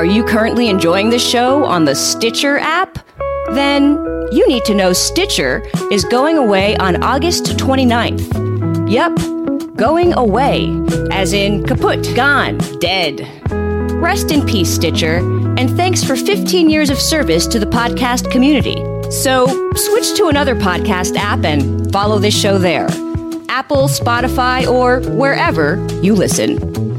Are you currently enjoying the show on the Stitcher app? Then you need to know Stitcher is going away on August 29th. Yep, going away, as in kaput, gone, dead. Rest in peace, Stitcher, and thanks for 15 years of service to the podcast community. So switch to another podcast app and follow this show there. Apple, Spotify, or wherever you listen.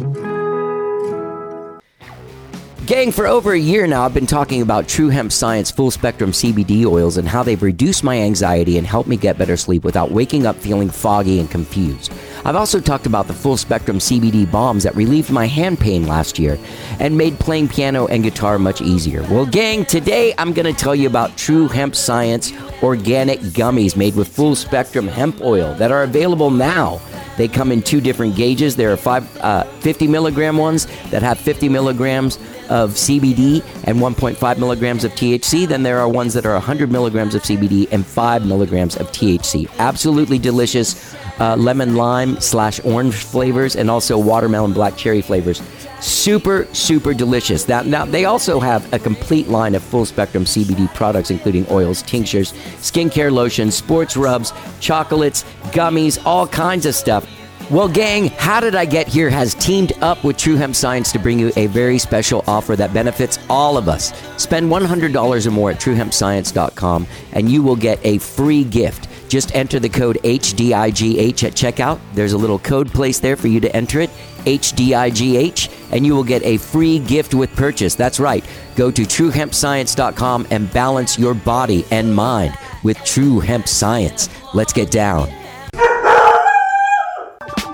Gang, for over a year now, I've been talking about True Hemp Science full spectrum CBD oils and how they've reduced my anxiety and helped me get better sleep without waking up feeling foggy and confused. I've also talked about the full spectrum CBD bombs that relieved my hand pain last year and made playing piano and guitar much easier. Well, gang, today I'm going to tell you about True Hemp Science organic gummies made with full spectrum hemp oil that are available now. They come in two different gauges. There are five, uh, 50 milligram ones that have 50 milligrams of CBD and 1.5 milligrams of THC. Then there are ones that are 100 milligrams of CBD and 5 milligrams of THC. Absolutely delicious uh, lemon lime slash orange flavors and also watermelon black cherry flavors. Super, super delicious. Now, now, they also have a complete line of full spectrum CBD products, including oils, tinctures, skincare lotions, sports rubs, chocolates, gummies, all kinds of stuff. Well, gang, How Did I Get Here has teamed up with True Hemp Science to bring you a very special offer that benefits all of us. Spend $100 or more at truehempscience.com and you will get a free gift. Just enter the code HDIGH at checkout. There's a little code place there for you to enter it, HDIGH, and you will get a free gift with purchase. That's right. Go to truehempscience.com and balance your body and mind with True Hemp Science. Let's get down.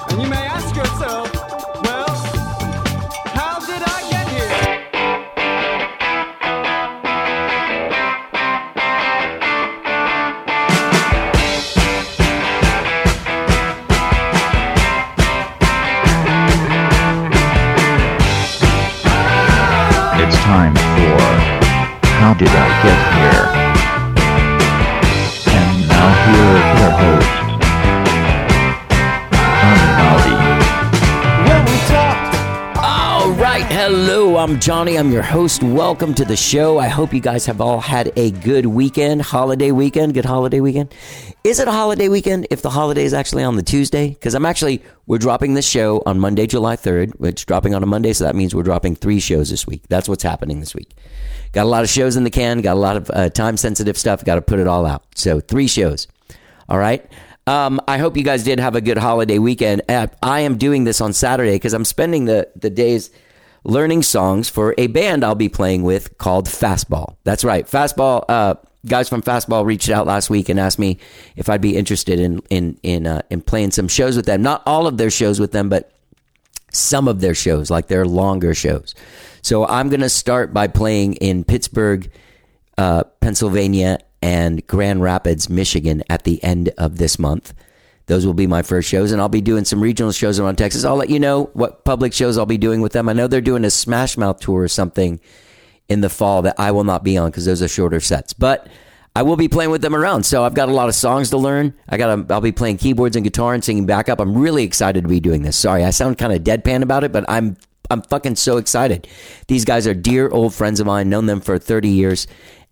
And you may Johnny. I'm your host. Welcome to the show. I hope you guys have all had a good weekend, holiday weekend, good holiday weekend. Is it a holiday weekend if the holiday is actually on the Tuesday? Because I'm actually, we're dropping this show on Monday, July 3rd, which dropping on a Monday, so that means we're dropping three shows this week. That's what's happening this week. Got a lot of shows in the can, got a lot of uh, time sensitive stuff, got to put it all out. So, three shows. All right. Um, I hope you guys did have a good holiday weekend. Uh, I am doing this on Saturday because I'm spending the, the days learning songs for a band I'll be playing with called Fastball. That's right. Fastball, uh, guys from Fastball reached out last week and asked me if I'd be interested in, in, in, uh, in playing some shows with them. Not all of their shows with them, but some of their shows, like their longer shows. So I'm going to start by playing in Pittsburgh, uh, Pennsylvania, and Grand Rapids, Michigan at the end of this month. Those will be my first shows, and I'll be doing some regional shows around Texas. I'll let you know what public shows I'll be doing with them. I know they're doing a Smash Mouth tour or something in the fall that I will not be on because those are shorter sets. But I will be playing with them around. So I've got a lot of songs to learn. I got. I'll be playing keyboards and guitar and singing backup. I'm really excited to be doing this. Sorry, I sound kind of deadpan about it, but I'm I'm fucking so excited. These guys are dear old friends of mine. Known them for 30 years.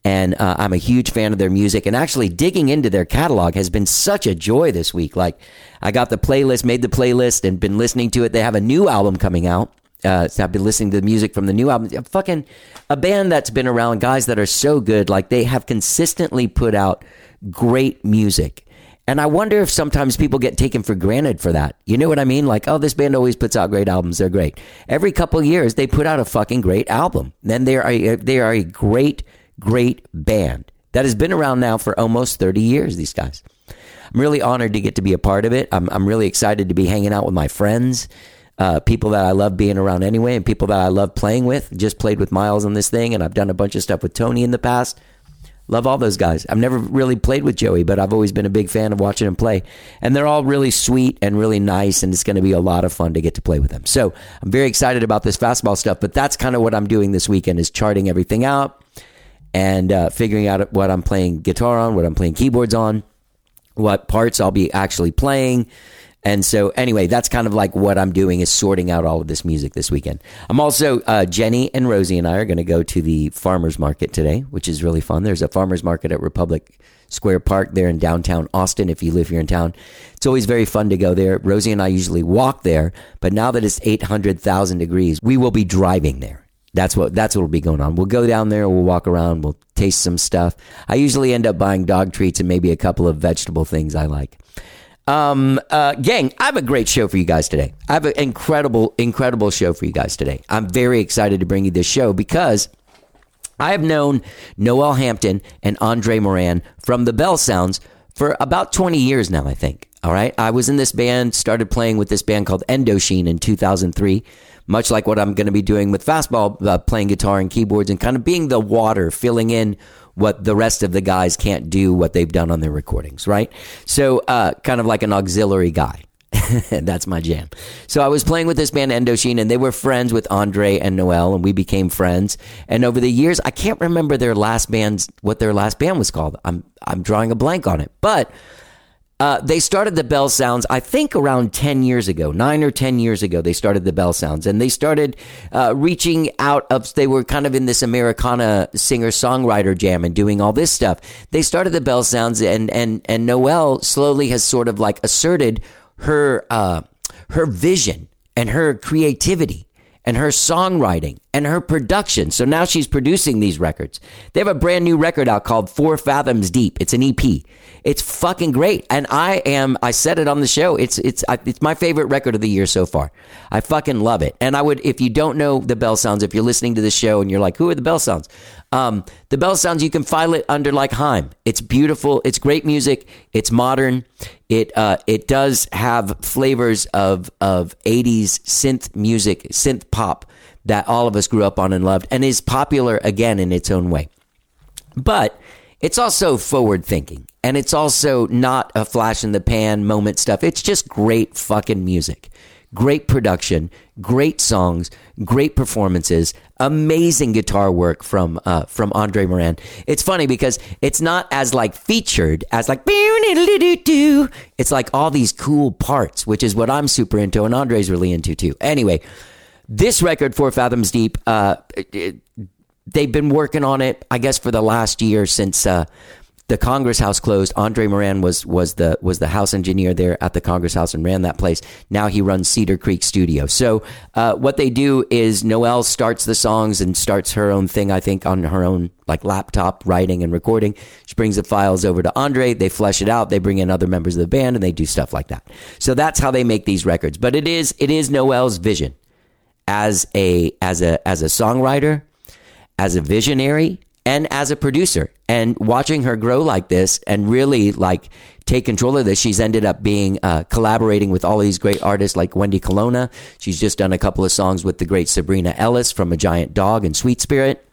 And uh, I'm a huge fan of their music. And actually, digging into their catalog has been such a joy this week. Like, I got the playlist, made the playlist, and been listening to it. They have a new album coming out. Uh, so I've been listening to the music from the new album. Fucking a band that's been around, guys that are so good. Like they have consistently put out great music. And I wonder if sometimes people get taken for granted for that. You know what I mean? Like, oh, this band always puts out great albums. They're great. Every couple years, they put out a fucking great album. Then they are a, they are a great, great band that has been around now for almost 30 years, these guys. I'm really honored to get to be a part of it. I'm, I'm really excited to be hanging out with my friends, uh, people that I love being around anyway, and people that I love playing with. Just played with Miles on this thing, and I've done a bunch of stuff with Tony in the past. Love all those guys. I've never really played with Joey, but I've always been a big fan of watching him play. And they're all really sweet and really nice, and it's going to be a lot of fun to get to play with them. So I'm very excited about this fastball stuff, but that's kind of what I'm doing this weekend is charting everything out and uh, figuring out what I'm playing guitar on, what I'm playing keyboards on, what parts I'll be actually playing, And so, anyway, that's kind of like what I'm doing is sorting out all of this music this weekend. I'm also, uh, Jenny and Rosie and I are going to go to the farmer's market today, which is really fun. There's a farmer's market at Republic Square Park there in downtown Austin if you live here in town. It's always very fun to go there. Rosie and I usually walk there, but now that it's 800,000 degrees, we will be driving there. That's what that's what will be going on. We'll go down there, we'll walk around, we'll taste some stuff. I usually end up buying dog treats and maybe a couple of vegetable things I like. Um, uh, gang, I have a great show for you guys today. I have an incredible, incredible show for you guys today. I'm very excited to bring you this show because I have known Noëlle Hampton and Andre Moran from the Belle Sounds for about 20 years now, I think. All right. I was in this band, started playing with this band called Endochine in 2003, much like what I'm going to be doing with Fastball, uh, playing guitar and keyboards and kind of being the water, filling in what the rest of the guys can't do what they've done on their recordings, right? So, uh, kind of like an auxiliary guy. That's my jam. So I was playing with this band Endochine, and they were friends with Andre and Noëlle, and we became friends. And over the years, I can't remember their last band's what their last band was called. I'm I'm drawing a blank on it, but. Uh, they started the Belle Sounds, I think, around 10 years ago, nine or 10 years ago. They started the Belle Sounds and they started uh, reaching out of, they were kind of in this Americana singer songwriter jam and doing all this stuff. They started the Belle Sounds and, and, and Noëlle slowly has sort of like asserted her, uh, her vision and her creativity and her songwriting and her production. So now she's producing these records. They have a brand new record out called Four Fathoms Deep. It's an EP. It's fucking great. And I am, I said it on the show. It's, it's, it's my favorite record of the year so far. I fucking love it. And I would, if you don't know the Belle Sounds, if you're listening to the show and you're like, who are the Belle Sounds? Um, the Belle Sounds, you can file it under like Haim. It's beautiful. It's great music. It's modern. It, uh, it does have flavors of, of 80s synth music, synth pop that all of us grew up on and loved and is popular again in its own way. But it's also forward thinking and it's also not a flash in the pan moment stuff. It's just great fucking music. Great production, great songs, great performances, amazing guitar work from uh, from Andre Moran. It's funny because it's not as like featured as like it's like all these cool parts, which is what I'm super into and Andre's really into too. Anyway, this record, Four Fathoms Deep, uh, it- they've been working on it, I guess, for the last year since uh, the Congress House closed. Andre Moran was was the was the house engineer there at the Congress House and ran that place. Now he runs Cedar Creek Studio. So uh, what they do is Noëlle starts the songs and starts her own thing. I think on her own like laptop writing and recording. She brings the files over to Andre. They flesh it out. They bring in other members of the band and they do stuff like that. So that's how they make these records. But it is it is Noëlle's vision as a as a as a songwriter, as a visionary, and as a producer. And watching her grow like this and really like take control of this, she's ended up being uh, collaborating with all these great artists like Wendy Colonna. She's just done a couple of songs with the great Sabrina Ellis from A Giant Dog and Sweet Spirit.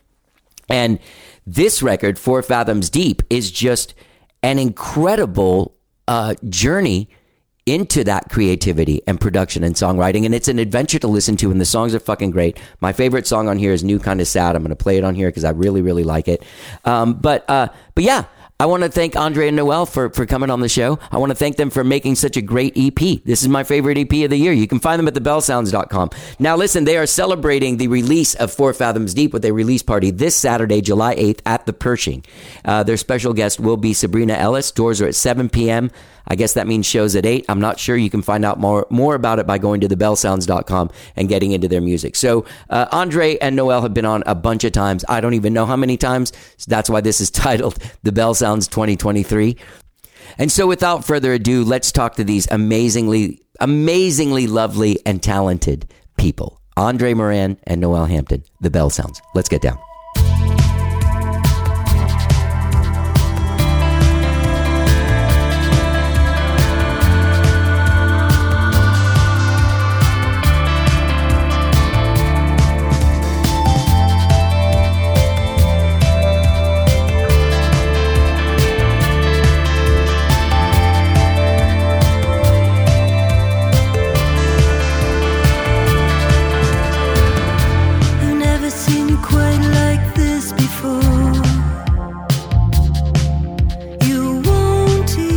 And this record, Four Fathoms Deep, is just an incredible uh, journey into that creativity and production and songwriting. And it's an adventure to listen to, and the songs are fucking great. My favorite song on here is New Kind of Sad. I'm going to play it on here because I really, really like it. Um, but, uh, but yeah. I want to thank Andre and Noëlle for, for coming on the show. I want to thank them for making such a great EP. This is my favorite EP of the year. You can find them at thebellesounds.com. Now, listen, they are celebrating the release of Four Fathoms Deep with a release party this Saturday, July 8th at the Pershing. Uh, their special guest will be Sabrina Ellis. Doors are at 7 p.m. I guess that means shows at 8. I'm not sure. You can find out more, more about it by going to thebellesounds.com and getting into their music. So, uh, Andre and Noëlle have been on a bunch of times. I don't even know how many times. So that's why this is titled The Belle Sounds 2023. And so, without further ado, let's talk to these amazingly, amazingly lovely and talented people Andre Moran and Noëlle Hampton, The Belle Sounds. Let's get down.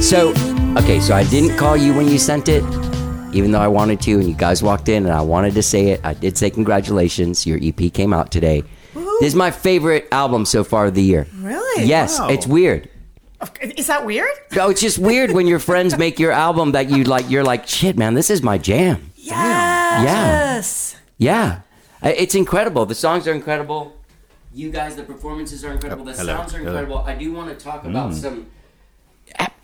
So, okay, so I didn't call you when you sent it, even though I wanted to, and you guys walked in and I wanted to say it, I did say congratulations. Your EP came out today. This is my favorite album so far of the year. Really? Yes, Wow. it's weird. Is that weird? No, it's just weird when your friends make your album that you like. You're like, shit, man, this is my jam. Yes. Yeah, I- it's incredible. The songs are incredible. You guys, the performances are incredible. The Hello. sounds are Hello. incredible. I do want to talk about mm. some.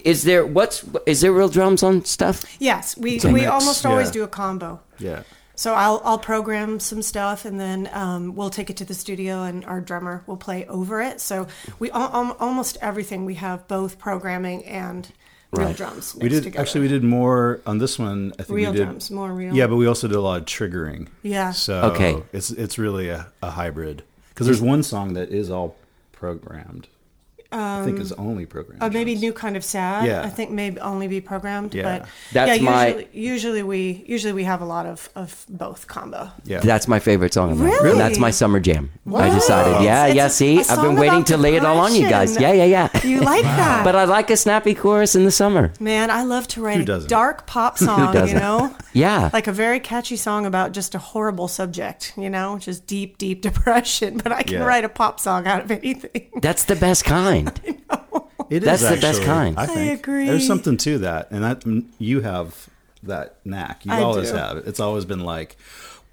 Is there what's is there real drums on stuff? Yes, we, a we mix, almost always yeah. do a combo. Yeah. So I'll I'll program some stuff and then um, we'll take it to the studio and our drummer will play over it. So we al- al- almost everything we have both programming and real Right. drums. We did together. actually we did more on this one. I think Real we did drums, more real. Yeah, but we also did a lot of triggering. Yeah. So Okay. it's it's really a, a hybrid because there's one song that is all programmed. I think it's only programmed. Uh, maybe new kind of sad. Yeah. I think maybe only be programmed. Yeah. But That's yeah, my- usually, usually we usually we have a lot of, of both combo. Yeah. That's my favorite song. on that. Really? That's my summer jam. I What? decided. Yeah, It's yeah. a- See, a I've been waiting about to lay it all on you guys. Yeah, yeah, yeah. You like that? But I like a snappy chorus in the summer. Man, I love to write a dark pop song, you know? Yeah. Like a very catchy song about just a horrible subject, you know, just deep, deep depression. But I can Yeah. write a pop song out of anything. That's the best kind. It is That's the best actually, kind. I I think agree. there's something to that, and that you have that knack. You I always do. have it. It's always been like.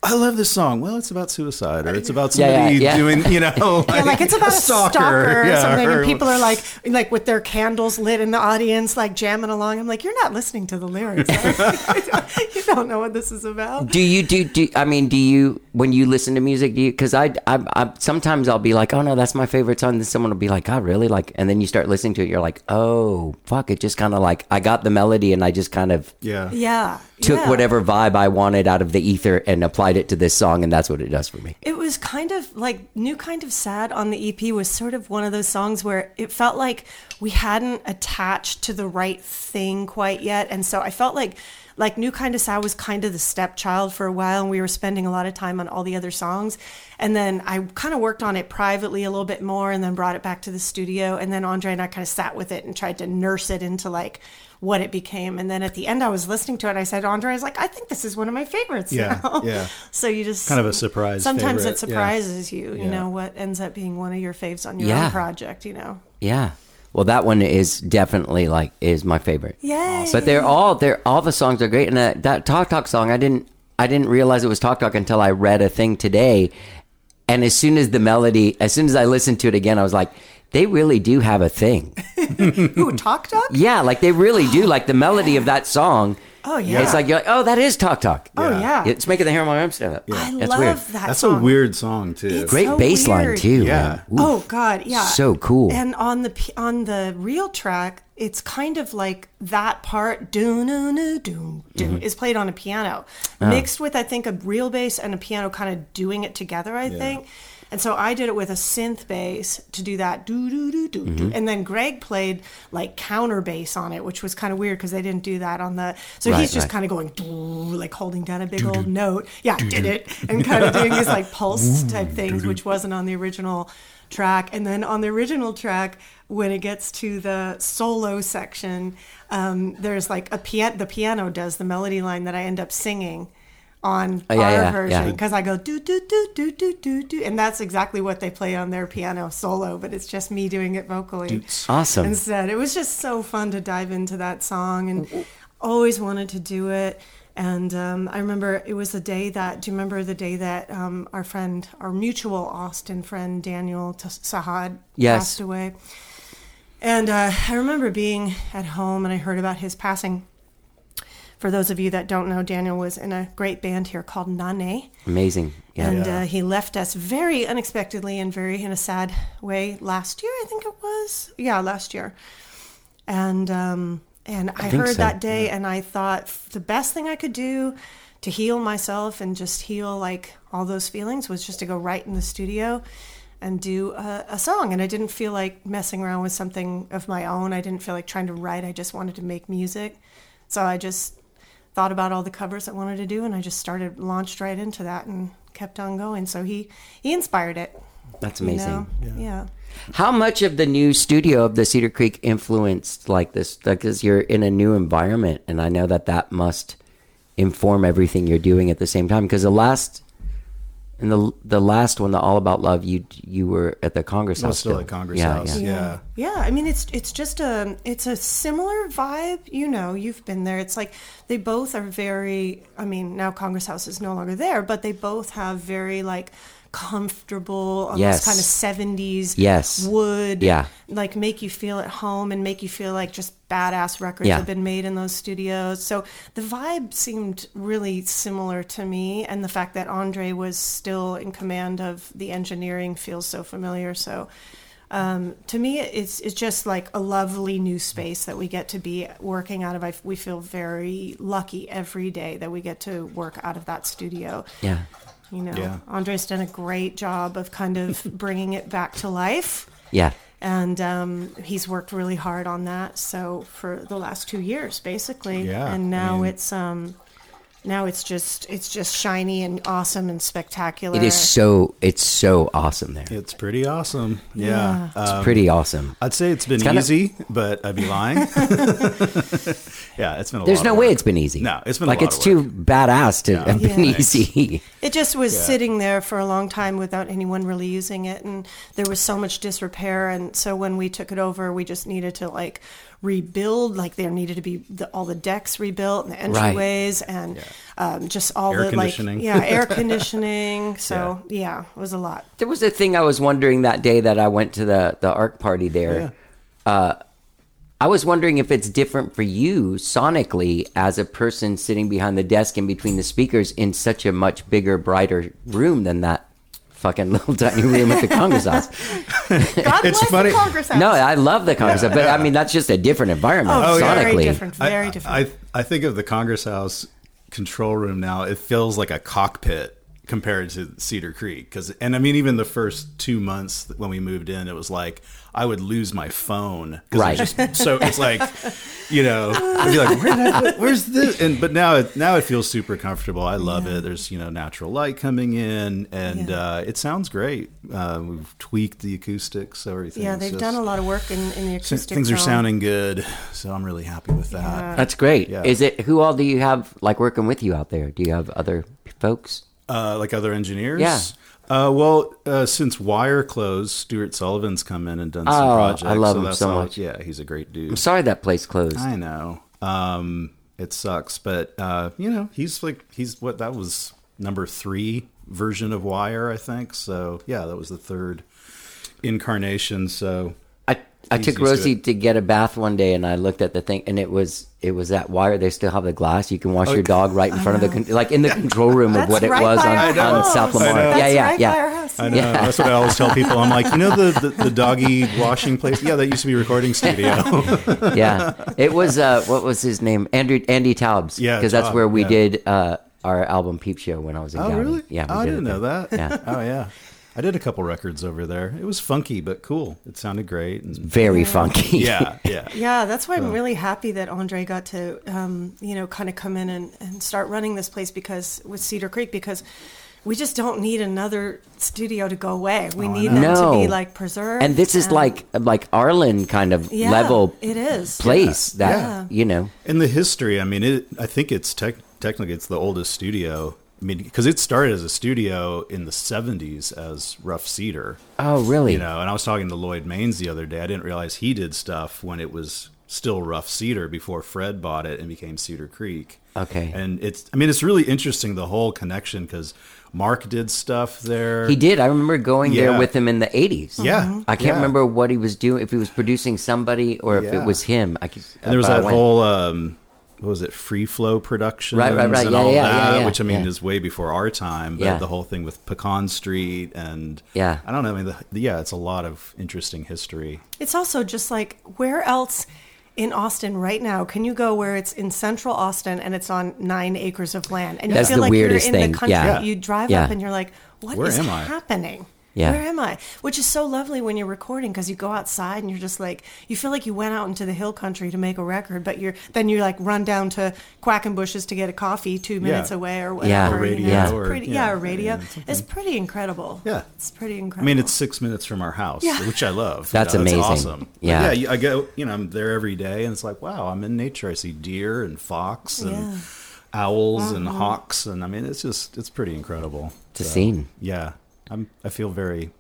I love this song. Well, it's about suicide, or it's about somebody yeah, yeah. doing, you know, like, Yeah, like it's about a stalker, or yeah, something, or- and people are like, like with their candles lit in the audience, like jamming along. I'm like, you're not listening to the lyrics. you don't know what this is about. Do you do, do? I mean, do you when you listen to music? Do you? Because I, I, I, sometimes I'll be like, oh no, that's my favorite song. Then someone will be like, oh really? Like, and then you start listening to it, you're like, oh fuck, it just kind of like I got the melody and I just kind of yeah, Yeah, took yeah. whatever vibe I wanted out of the ether and applied it to this song, and that's what it does for me. It was kind of like New Kind of Sad on the EP was sort of one of those songs where it felt like we hadn't attached to the right thing quite yet. And so I felt like like New Kind of Sad was kind of the stepchild for a while and we were spending a lot of time on all the other songs. And then I kind of worked on it privately a little bit more and then brought it back to the studio. And then Andre and I kind of sat with it and tried to nurse it into like what it became. And then at the end I was listening to it. I said, Andre, I was like, I think this is one of my favorites Yeah, now. yeah. So you just Kind of a surprise Sometimes favorite, it yeah. surprises you. You Yeah. know what ends up being one of your faves on your Yeah. own project. You know. Yeah. Well, that one is definitely like is my favorite. Yay! But they're all they're all the songs are great, and that, that Talk Talk song I didn't I didn't realize it was Talk Talk until I read a thing today, and as soon as the melody, as soon as I listened to it again, I was like, they really do have a thing. Ooh, Talk Talk. Yeah, like they really do. Like the melody of that song. Oh yeah. It's like you're like, oh, that is Talk Talk. oh yeah. It's making the hair on my arm stand up. I That's love weird. that. That's song. a weird song too. It's- Great so bass line weird. too. Yeah. Oh God, yeah. So cool. And on the on the real track, it's kind of like that part do no no do do Mm-hmm. is played on a piano, Oh. mixed with I think a real bass and a piano kind of doing it together. I think. And so I did it with a synth bass to do that do do do do Mm-hmm. do, and then Greg played like counter bass on it, which was kind of weird because they didn't do that on the. So Right, he's just right. kind of going like holding down a big old note, yeah, did it, and kind of doing these like pulse type things, which wasn't on the original track. And then on the original track, when it gets to the solo section, um, there's like a piano. The piano does the melody line that I end up singing on Oh, yeah, our yeah, yeah. version because I go do do do do do do do, and that's exactly what they play on their piano solo, but it's just me doing it vocally Awesome. instead. It was just so fun to dive into that song and always wanted to do it. And um, I remember it was the day that, do you remember the day that um, our friend, our mutual Austin friend, Daniel T- Sahad, Yes. passed away? And uh, I remember being at home and I heard about his passing. For those of you that don't know, Daniel was in a great band here called Nane. Amazing. Yeah. And uh, he left us very unexpectedly and very in a sad way last year, I think it was. Yeah, last year. And um, and I, think heard so, that day, and I thought the best thing I could do to heal myself and just heal like all those feelings was just to go right in the studio and do a, a song. And I didn't feel like messing around with something of my own. I didn't feel like trying to write. I just wanted to make music. So I just thought about all the covers I wanted to do, and I just started launched right into that and kept on going. So he he inspired it. That's you amazing. know? Yeah. How much of the new studio of the Cedar Creek influenced like this? Because you're in a new environment, and I know that that must inform everything you're doing at the same time because the last and the the last one the all about love you you were at the congress I house was still at Congress yeah, House. yeah. Yeah. Yeah, I mean it's it's just a it's a similar vibe. You know, you've been there. It's like they both are very. I mean, now Congress House is no longer there, but they both have very like comfortable, almost Yes. kind of seventies. Yes. wood. Yeah. like make you feel at home and make you feel like just badass records Yeah. have been made in those studios. So the vibe seemed really similar to me, and the fact that Andre was still in command of the engineering feels so familiar. So um, to me, it's it's just like a lovely new space that we get to be working out of. I, we feel very lucky every day that we get to work out of that studio. yeah You know, Yeah. Andre's done a great job of kind of bringing it back to life yeah and um, he's worked really hard on that. So for the last two years, basically, Yeah, and I now mean- it's um, now it's just it's just shiny and awesome and spectacular. it is so it's so awesome there It's pretty awesome. Yeah. Yeah. Um, pretty awesome I'd say it's been kinda- easy, but I'd be lying. yeah, it's been a there's lot no of way it's been easy No, it's been a like lot it's of too badass to have been Yeah. easy It just was Yeah. sitting there for a long time without anyone really using it, and there was so much disrepair. And so when we took it over, we just needed to like rebuild. Like there needed to be the, all the decks rebuilt and the Right. entryways, and um, just all Air the like yeah air conditioning. So yeah. it was a lot. There was a thing I was wondering that day that I went to the the ARC party there. Uh, I was wondering if it's different for you sonically as a person sitting behind the desk and between the speakers in such a much bigger, brighter room than that fucking little tiny room at the Congress House. God It's bless funny- the Congress House. No, I love the Congress House, but I mean that's just a different environment Oh, yeah. sonically. very different. Very I, different. I I think of the Congress House control room now. It feels like a cockpit compared to Cedar Creek. Because and I mean, even the first two months when we moved in, it was like I would lose my phone. Right. Just, so it's like, you know, I'd be like, Where did I where's this? And but now it now it feels super comfortable. I love it. There's you know natural light coming in, and Yeah. uh, it sounds great. Uh, we've tweaked the acoustics, so everything. yeah, they've done a lot of work in, in the acoustic. Things are realm. sounding good, so I'm really happy with that. That's great. Yeah. Is it who all do you have like working with you out there? Do you have other folks? Uh, like other engineers? Yeah. Uh, well, uh, since Wire closed, Stuart Sullivan's come in and done some Oh, I projects. love him so all- much. Yeah, he's a great dude. I'm sorry that place closed. I know. Um, it sucks, but uh, you know, he's like he's what that was number three version of Wire, I think. So yeah, that was the third incarnation. So I, I took used to Rosie to get a bath one day, and I looked at the thing, and it was it was that wire. They still have the glass. You can wash your dog right in front of the con- like in the control room of That's what it was on, on. South Lamar. know. Yeah, yeah, right yeah. by our house. I know Yeah. that's what I always tell people. I'm like, you know, the, the the doggy washing place. Yeah, that used to be a recording studio. yeah. It was uh, what was his name? Andrew Andy Taubes. Yeah, because that's where we yeah. did uh, our album Peep Show when I was in. Oh, Goudie. really? Yeah, Oh, I did didn't know there. that. Yeah. Oh, yeah. I did a couple records over there. It was funky, but cool. It sounded great. And Very funky. yeah, yeah. Yeah, that's why I'm really happy that Andre got to, um, you know, kind of come in and, and start running this place because with Cedar Creek because we just don't need another studio to go away. We need them No. to be like preserved. and this is like like Arlyn kind of Yeah, level it is. place that Yeah. you know. In the history, I mean, it. I think it's tech technically it's the oldest studio. I mean, because it started as a studio in the '70s as Rough Cedar. Oh, really? You know, and I was talking to Lloyd Maines the other day. I didn't realize he did stuff when it was still Rough Cedar before Fred bought it and became Cedar Creek. Okay. And it's, I mean, it's really interesting the whole connection because Mark did stuff there. He did. I remember going there with him in the '80s. Yeah. I can't Yeah. remember what he was doing. If he was producing somebody or if Yeah. it was him. I could, And there was but that whole, um, what was it, free flow production, Right, right, right. and Yeah, all yeah, that, yeah, yeah, which I mean yeah. is way before our time. But Yeah. the whole thing with Pecan Street and Yeah. I don't know. I mean, the, yeah, it's a lot of interesting history. It's also just like where else in Austin right now can you go where it's in central Austin and it's on nine acres of land and you That's feel the like weirdest you're in thing. the country. Yeah. You drive Yeah. up and you're like, what is Where am I? happening? Yeah. Where am I? Which is so lovely when you're recording because you go outside and you're just like you feel like you went out into the hill country to make a record, but you're then you like run down to Quackenbush's to get a coffee two minutes away or whatever. Yeah. whatever. A you radio know, it's or- pretty, yeah, yeah, a radio. yeah, something. it's pretty incredible. Yeah. it's pretty incredible. I mean, it's six minutes from our house, Yeah. which I love. That's You know, amazing. awesome. But Yeah. yeah. I go. You know, I'm there every day, and it's like, wow, I'm in nature. I see deer and fox, and Yeah. owls and Mm-hmm. hawks, and I mean, it's just it's pretty incredible. It's a scene. Yeah, I'm. I feel very.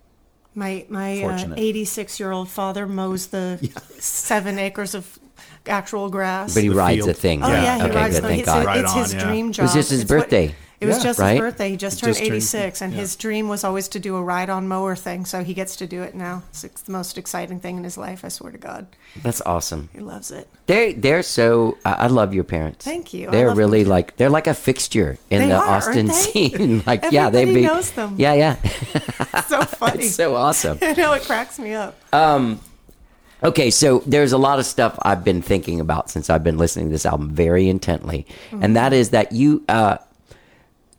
My my uh, Fortunate. 86 year old father mows the seven acres of actual grass. But he The rides field. a thing. Oh yeah, he okay, rides good. them. Thank It's, God. Right it's on, his yeah. dream It was just his It's what- birthday. It was Yeah. just Right? his birthday. He just turned Just turned- 86, and yeah. his dream was always to do a ride-on mower thing. So he gets to do it now. It's it's the most exciting thing in his life. I swear to God, That's awesome. he loves it. They're they're so. I I love your parents. Thank you. They're love them really like they're like a fixture in They the are, aren't Austin they? scene. like yeah, they Everybody be knows them. Yeah, yeah. So funny. it's so awesome. I know it cracks me up. Um, Okay, so there's a lot of stuff I've been thinking about since I've been listening to this album very intently, Mm-hmm. and that is that you uh,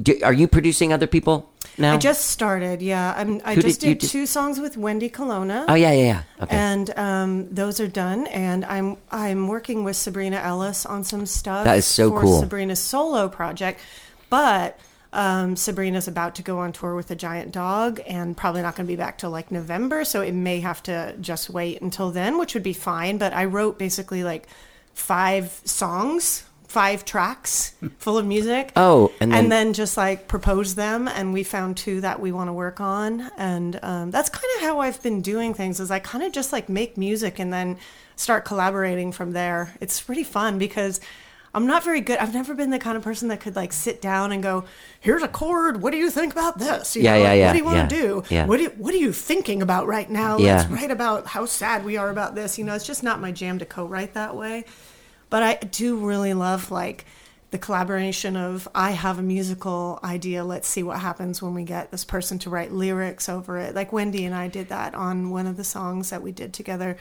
do, are you producing other people now? I just started. Yeah, I'm, I Who just did did, just- two songs with Wendy Colonna. oh yeah, yeah, yeah. Okay, And um, those are done, and I'm I'm working with Sabrina Ellis on some stuff. That is so for cool. Sabrina's solo project, but um, Sabrina's about to go on tour with a giant dog, and probably not going to be back till like November. So it may have to just wait until then, which would be fine. But I wrote basically like five songs. Five tracks full of music. Oh, and then- and then just like propose them and we found two that we want to work on. And um, that's kind of how i've been doing things is i kind of just like make music and then start collaborating from there. It's pretty fun because i'm not very good i've never been the kind of person that could like sit down and go here's a chord what do you think about this? You Yeah, know, yeah, yeah, what do you want yeah, to do? yeah. what, do you, what are you thinking about right now? Yeah. let's write about how sad we are about this. You know it's just not my jam to co-write that way but I do really love like the collaboration of I have a musical idea. Let's see what happens when we get this person to write lyrics over it. Like Wendy and I did that on one of the songs that we did together.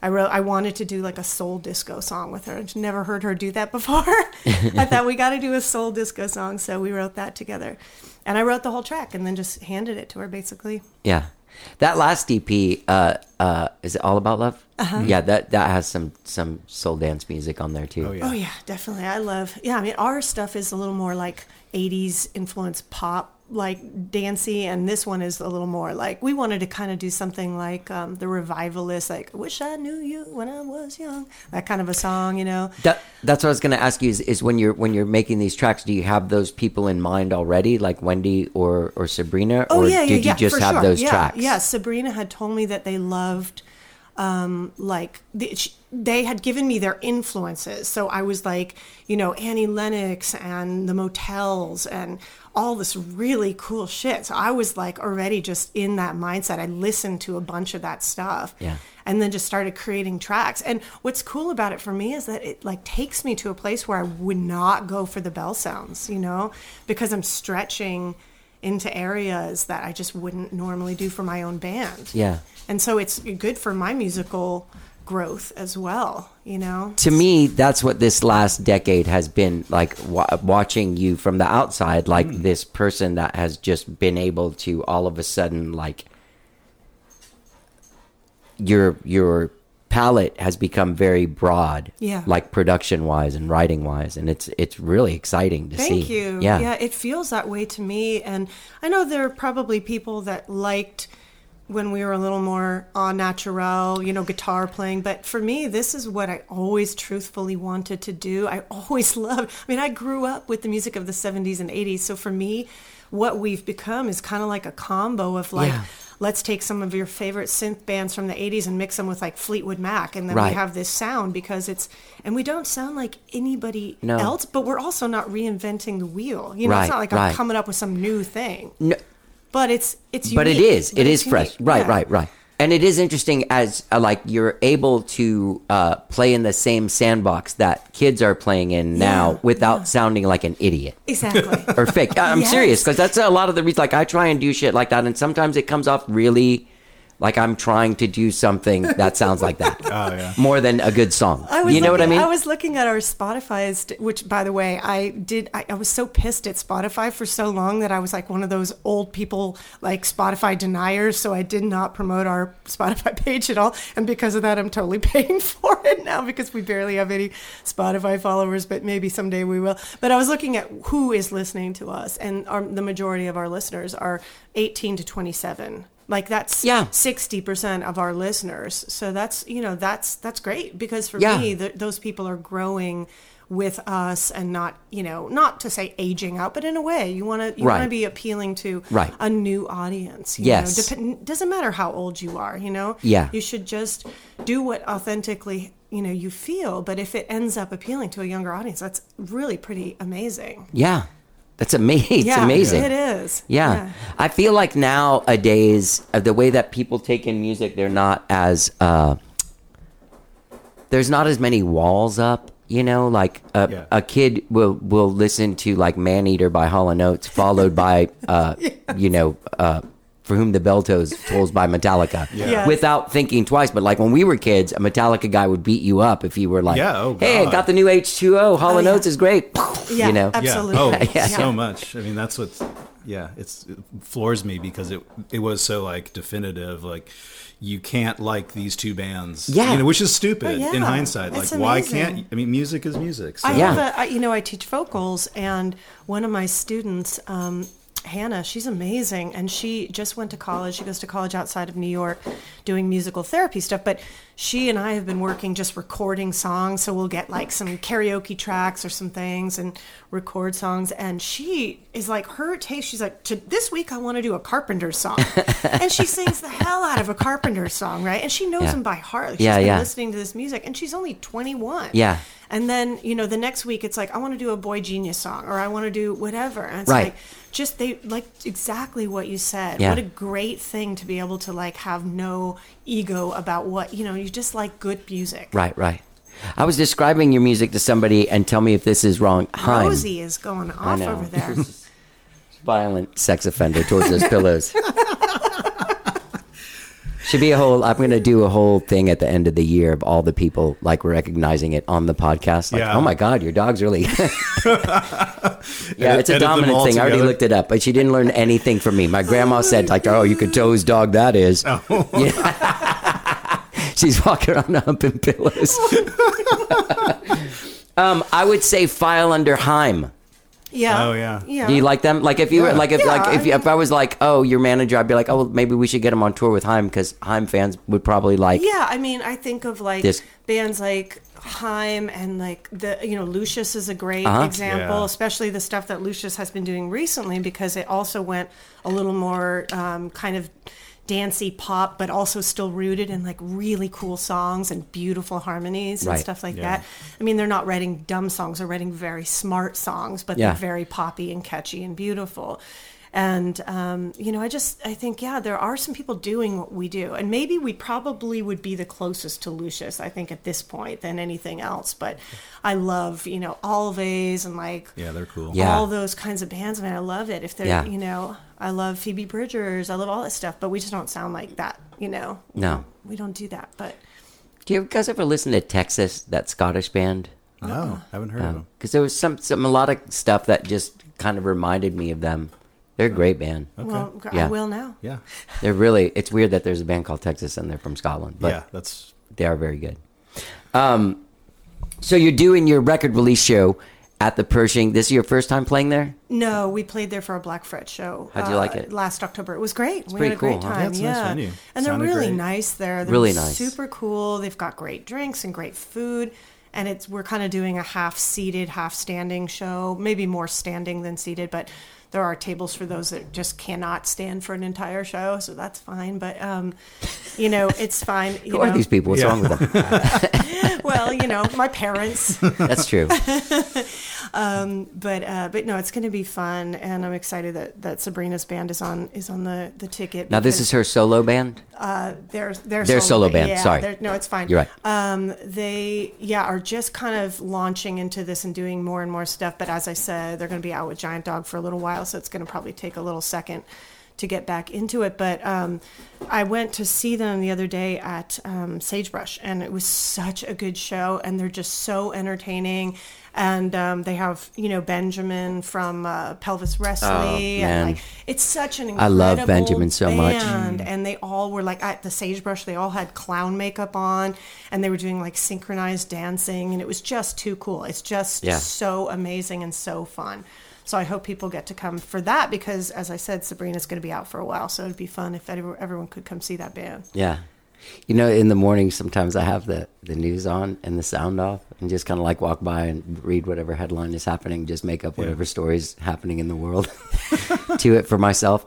I wrote. I wanted to do like a soul disco song with her. I'd never heard her do that before. I thought we got to do a soul disco song, so we wrote that together. And I wrote the whole track and then just handed it to her basically. yeah. That last EP, uh, uh, is it all about love? Uh-huh. Yeah, that that has some some soul dance music on there too. Oh yeah. Oh yeah, definitely. I love. Yeah, I mean, our stuff is a little more like '80s influence pop, like dancey, and this one is a little more like we wanted to kind of do something like um, the revivalist, like "Wish I Knew You When I Was Young," that kind of a song, you know. That that's what I was going to ask you is, is when you're when you're making these tracks, do you have those people in mind already, like Wendy or or Sabrina, Oh or yeah, did yeah, you yeah, just for have sure. those yeah, tracks? Yeah, Sabrina had told me that they loved, um, like the, they had given me their influences. So I was like, you know, Annie Lennox and the Motels and all this really cool shit. So I was like already just in that mindset. I listened to a bunch of that stuff. Yeah. And then just started creating tracks. And what's cool about it for me is that it like takes me to a place where I would not go for the belle sounds, you know, because I'm stretching into areas that I just wouldn't normally do for my own band. Yeah. And so it's good for my musical growth as well, you know? to me, that's what this last decade has been like. Wa- watching you from the outside, like Hmm. this person that has just been able to all of a sudden, like your your palette has become very broad, Yeah. like production wise and writing wise, and it's it's really exciting to see. Thank you. Yeah, Yeah, it feels that way to me. And I know there are probably people that liked when we were a little more au naturel, you know, guitar playing. But for me, this is what I always truthfully wanted to do. I always loved, I mean, I grew up with the music of the 70s and 80s. So for me, what we've become is kind of like a combo of like, Yeah. let's take some of your favorite synth bands from the 80s and mix them with like Fleetwood Mac. And then Right. we have this sound because it's, and we don't sound like anybody No. else, but we're also not reinventing the wheel. You know, Right, it's not like right. I'm coming up with some new thing, No, but it's it's. but it is But it it's fresh unique. right Yeah. right right and it is interesting as uh, like you're able to uh, play in the same sandbox that kids are playing in now without yeah. sounding like an idiot Exactly. or fake i'm Yes. serious because that's a lot of the reason like i try and do shit like that and sometimes it comes off really like i'm trying to do something that sounds like that Oh yeah. more than a good song I was you know what i looking- mean I was looking at our Spotify's, which, by the way, I did. I, I was so pissed at Spotify for so long that I was like one of those old people, like Spotify deniers. So I did not promote our Spotify page at all, and because of that, I'm totally paying for it now because we barely have any Spotify followers. But maybe someday we will. But I was looking at who is listening to us, and our, the majority of our listeners are 18 to 27. Like that's Yeah. sixty percent of our listeners. So that's you know that's that's great because for Yeah. me th- those people are growing with us and not you know not to say aging out but in a way you want to you Right. want to be appealing to Right. a new audience you Yes. know? Dep- doesn't matter how old you are you know Yeah. you should just do what authentically you know you feel but if it ends up appealing to a younger audience that's really pretty amazing Yeah. That's amazing. It's yeah amazing. it is Yeah. I feel like nowadays, uh, the way that people take in music, they're not as, uh, there's not as many walls up. You know, like a, Yeah. a kid will will listen to like Man Eater by Hall and Oates, followed by, uh, you know, uh, For Whom the Bell Tolls Tolls by Metallica, Yes. without thinking twice. But like when we were kids, a Metallica guy would beat you up if you were like, Yeah, oh, "Hey, I got the new H two O. Hall and yeah. Is great." Yeah, you know, absolutely. Yeah. Oh, Yeah. so much. I mean, that's what's yeah. It's it floors me because it it was so like definitive. Like you can't like these two bands. Yeah. you know, which is stupid Oh, yeah. in hindsight. It's like why can't I mean music is music. So. I Yeah. a, I, you know, I teach vocals, and one of my students, um, Hannah, she's amazing, and she just went to college. She goes to college outside of New York, doing musical therapy stuff. But she and I have been working just recording songs, so we'll get like some karaoke tracks or some things and record songs. And she is like her taste. She's like, to, this week I want to do a Carpenter song, and she sings the hell out of a Carpenter song, right? And she knows Yeah. them by heart. She's Yeah, been yeah. listening to this music, and she's only twenty one. Yeah. And then, you know, the next week it's like, I want to do a boygenius song or I want to do whatever. And it's Right. like, just they like exactly what you said. Yeah. What a great thing to be able to like have no ego about what, you know, you just like good music. Right, right. I was describing your music to somebody and tell me if this is wrong. Haim, Rosie is going off over there. violent sex offender towards those pillows. Should be a whole. I'm going to do a whole thing at the end of the year of all the people like recognizing it on the podcast. Like, Yeah. oh my god, your dog's really. yeah, it's a dominant thing. I already looked it up, but she didn't learn anything from me. My grandma said like, "Oh, you could tell whose dog that is." Oh. Yeah. She's walking around humping pillows. um, I would say file under Haim. Yeah. Oh, yeah. Yeah. Do you like them? Like if you were Yeah. like if Yeah, like if, I you, if I was like oh your manager I'd be like oh well, maybe we should get him on tour with Haim because Haim fans would probably like Yeah, I mean, I think of like This- bands like Haim and like the you know Lucius is a great Uh-huh. example, Yeah. especially the stuff that Lucius has been doing recently because it also went a little more um, kind of dancey pop, but also still rooted in like really cool songs and beautiful harmonies and Right. stuff like Yeah. that. I mean, they're not writing dumb songs; they're writing very smart songs, but Yeah. they're very poppy and catchy and beautiful. And um, you know, I just I think yeah, there are some people doing what we do, and maybe we probably would be the closest to Lucius, I think, at this point than anything else. But I love you know Alves and like Yeah, they're cool. Yeah. all those kinds of bands. I mean, I love it. If they're Yeah. you know, I love Phoebe Bridgers, I love all that stuff, but we just don't sound like that. You know, No. we don't do that. But Do you guys ever listen to Texas that Scottish band? No, haven't heard of them. Because there was some some melodic stuff that just kind of reminded me of them. They're a great band. well, Yeah. I will now. Yeah, They're really. It's weird that there's a band called Texas and they're from Scotland, but yeah, that's they are very good. Um, so you're doing your record release show at the Pershing. This is your first time playing there. No, we played there for a Black Fret show. uh, How'd you like it? Last October. It was great. we pretty had a great cool, huh? time. Yeah, it's a nice yeah. venue. And they're really great. nice there. They're Really nice. Super cool. They've got great drinks and great food. And it's we're kind of doing a half seated, half standing show. Maybe more standing than seated, but there are tables for those that just cannot stand for an entire show, so that's fine. But um, you know, it's fine. You Who are these people? What's Yeah. wrong with them? Well, you know, my parents. That's true. But uh, but no, it's going to be fun, and I'm excited that, that Sabrina's band is on is on the, the ticket. Now this is her solo band. their their Their solo band, Yeah, sorry. no, it's fine. You're right. Um, they yeah are just kind of launching into this and doing more and more stuff. But as I said, they're going to be out with Giant Dog for a little while, so it's going to probably take a little second to get back into it. But um, I went to see them the other day at um, Sagebrush, and it was such a good show, and they're just so entertaining. And um, they have, you know, Benjamin from uh, Pelvis Wrestling, Oh, and like it's such an incredible I love Benjamin so much. band, and they all were like at the sagebrush they all had clown makeup on. And they were doing like synchronized dancing. And it was just too cool. It's just Yeah. so amazing and so fun. So i hope people get to come for that because as i said sabrina's going to be out for a while. So it'd be fun if everyone could come see that band. Yeah. You know, in the morning, sometimes I have the, the news on and the sound off and just kind of like walk by and read whatever headline is happening, just make up whatever stories happening in the world to it for myself.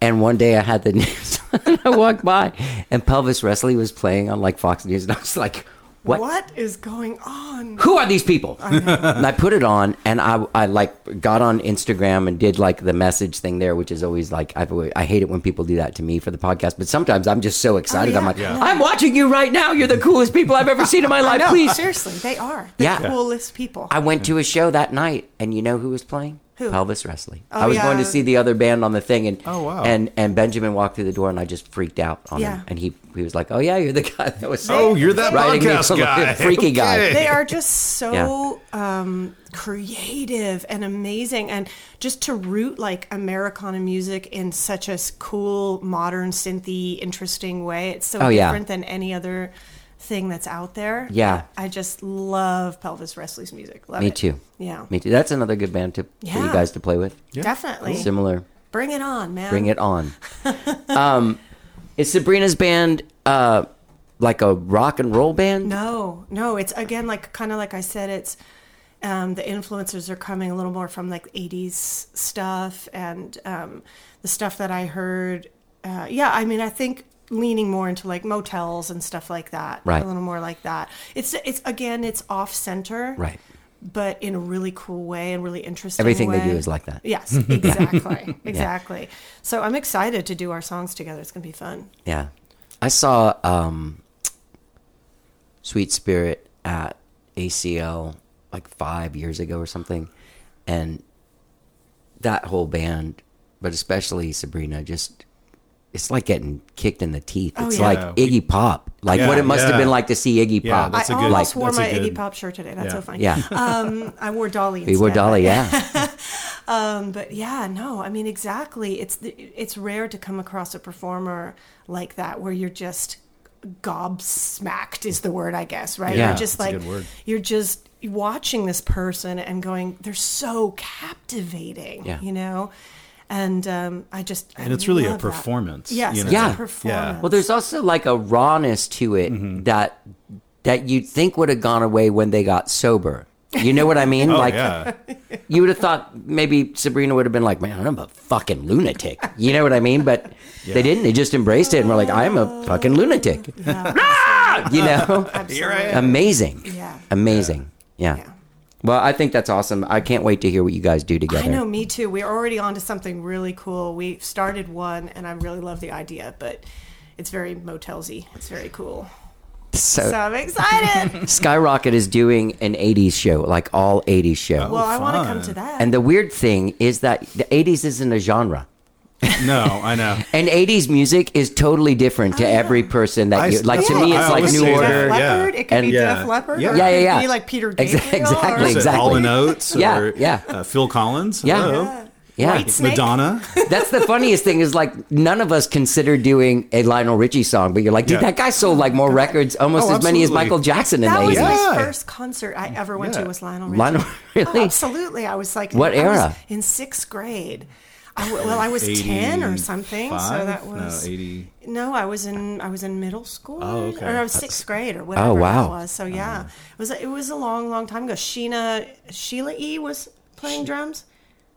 And one day I had the news and I walked by and Pelvis Wrestling was playing on like Fox News and I was like, what? what is going on? who are these people? and I put it on, and I, I like got on Instagram and did like the message thing there, which is always like I've I hate it when people do that to me for the podcast. But sometimes I'm just so oh, excited. I'm like, Yeah. I'm watching you right now. You're the coolest people I've ever seen in my life. Please. seriously, they are the Yeah. coolest people. I went to a show that night, and you know who was playing? Who? Pelvis Wrestley. Oh, I was going to see the other band on the thing, and Oh, wow. and and Benjamin walked through the door, and I just freaked out on Yeah. him, and he he was like, "Oh yeah, you're the guy that was Oh, you're that writing me podcast from a guy. freaky guy." They are just so um, creative and amazing and just to root like americana music in such a cool modern synthy interesting way it's so Oh, yeah. different than any other thing that's out there Yeah. i just love Pelvis Wrestley's music love Me it. too. yeah Me too. That's another good band to for you guys to play with. definitely Similar. bring it on man Bring it on. um, is Sabrina's band uh, like a rock and roll band? No, no, it's again like kind of like I said, it's um, the influencers are coming a little more from like '80s stuff and um, the stuff that I heard. Uh, yeah, I mean, I think leaning more into like motels and stuff like that. Right. a little more like that. It's it's again, it's off center, Right. But in a really cool way and really interesting. Everything they do is like that. Yes, exactly, exactly. So I'm excited to do our songs together. It's gonna be fun. Yeah. I saw um, Sweet Spirit at ACL like five years ago or something. And that whole band, but especially Sabrina, just it's like getting kicked in the teeth. Oh, It's yeah. like Iggy Pop. Like Yeah, what it must have been like to see Iggy Yeah, Pop. that's I a good- almost wore that's my good- Iggy Pop shirt today. That's Yeah. so funny. Yeah. Um, I wore Dolly. we were instead, Dolly, yeah. Um, but yeah, no, I mean exactly. It's the, it's rare to come across a performer like that where you're just gobsmacked is the word I guess, right? Yeah, you're just that's a like good word. you're just watching this person and going, they're so captivating, Yeah. you know. And um, I just And it's really a love that. performance, Yes, you know? Yeah. a performance. Well, there's also like a rawness to it Mm-hmm. that that you'd think would have gone away when they got sober. You know what I mean? Oh, like yeah. you would have thought maybe Sabrina would have been like, "Man, I'm a fucking lunatic." You know what I mean? But they didn't. They just embraced it and were like, "I'm a fucking lunatic." Ah! You know? Here I am. Amazing. Yeah. Amazing. Yeah. Yeah. Well, I think that's awesome. I can't wait to hear what you guys do together. I know, me too. We're already on to something really cool. We started one, and I really love the idea, but it's very motelsy. It's very cool. So, So I'm excited. Skyrocket is doing an 80s show, like all 80s show. well, I want to come oh, to that. And the weird thing is that the 80s isn't a genre. No, I know. And 80s music is totally different to every person that I- you like. To Yeah, me, I it's like always New say that. Order. Def Yeah. Leppard. It could And- be Yeah. Def Leppard. Yeah. or Yeah, it yeah, could yeah. Be like Peter Exa- Gabriel. exactly, or- Was it exactly. Hall and Oates Yeah, or yeah. Uh, Phil Collins? Yeah. Hello. Yeah. White Snake. Madonna. That's the funniest thing is like none of us consider doing a Lionel Richie song, but you're like, dude, Yeah. that guy sold like more records, almost Oh, as many as absolutely. Michael Jackson in That the was 80s. my Yeah. first concert I ever went Yeah. to was Lionel Richie. Lionel- really? Oh, absolutely. I was like, What I was era? in sixth grade. Oh, I, w- well, I was ten or something, so that was no eighty. No, I was in I was in middle school. Oh, okay. Or I was sixth grade or oh, whatever Oh, wow. that was. So yeah, oh. it was it was a long, long time ago. Sheena Sheila E was playing drums.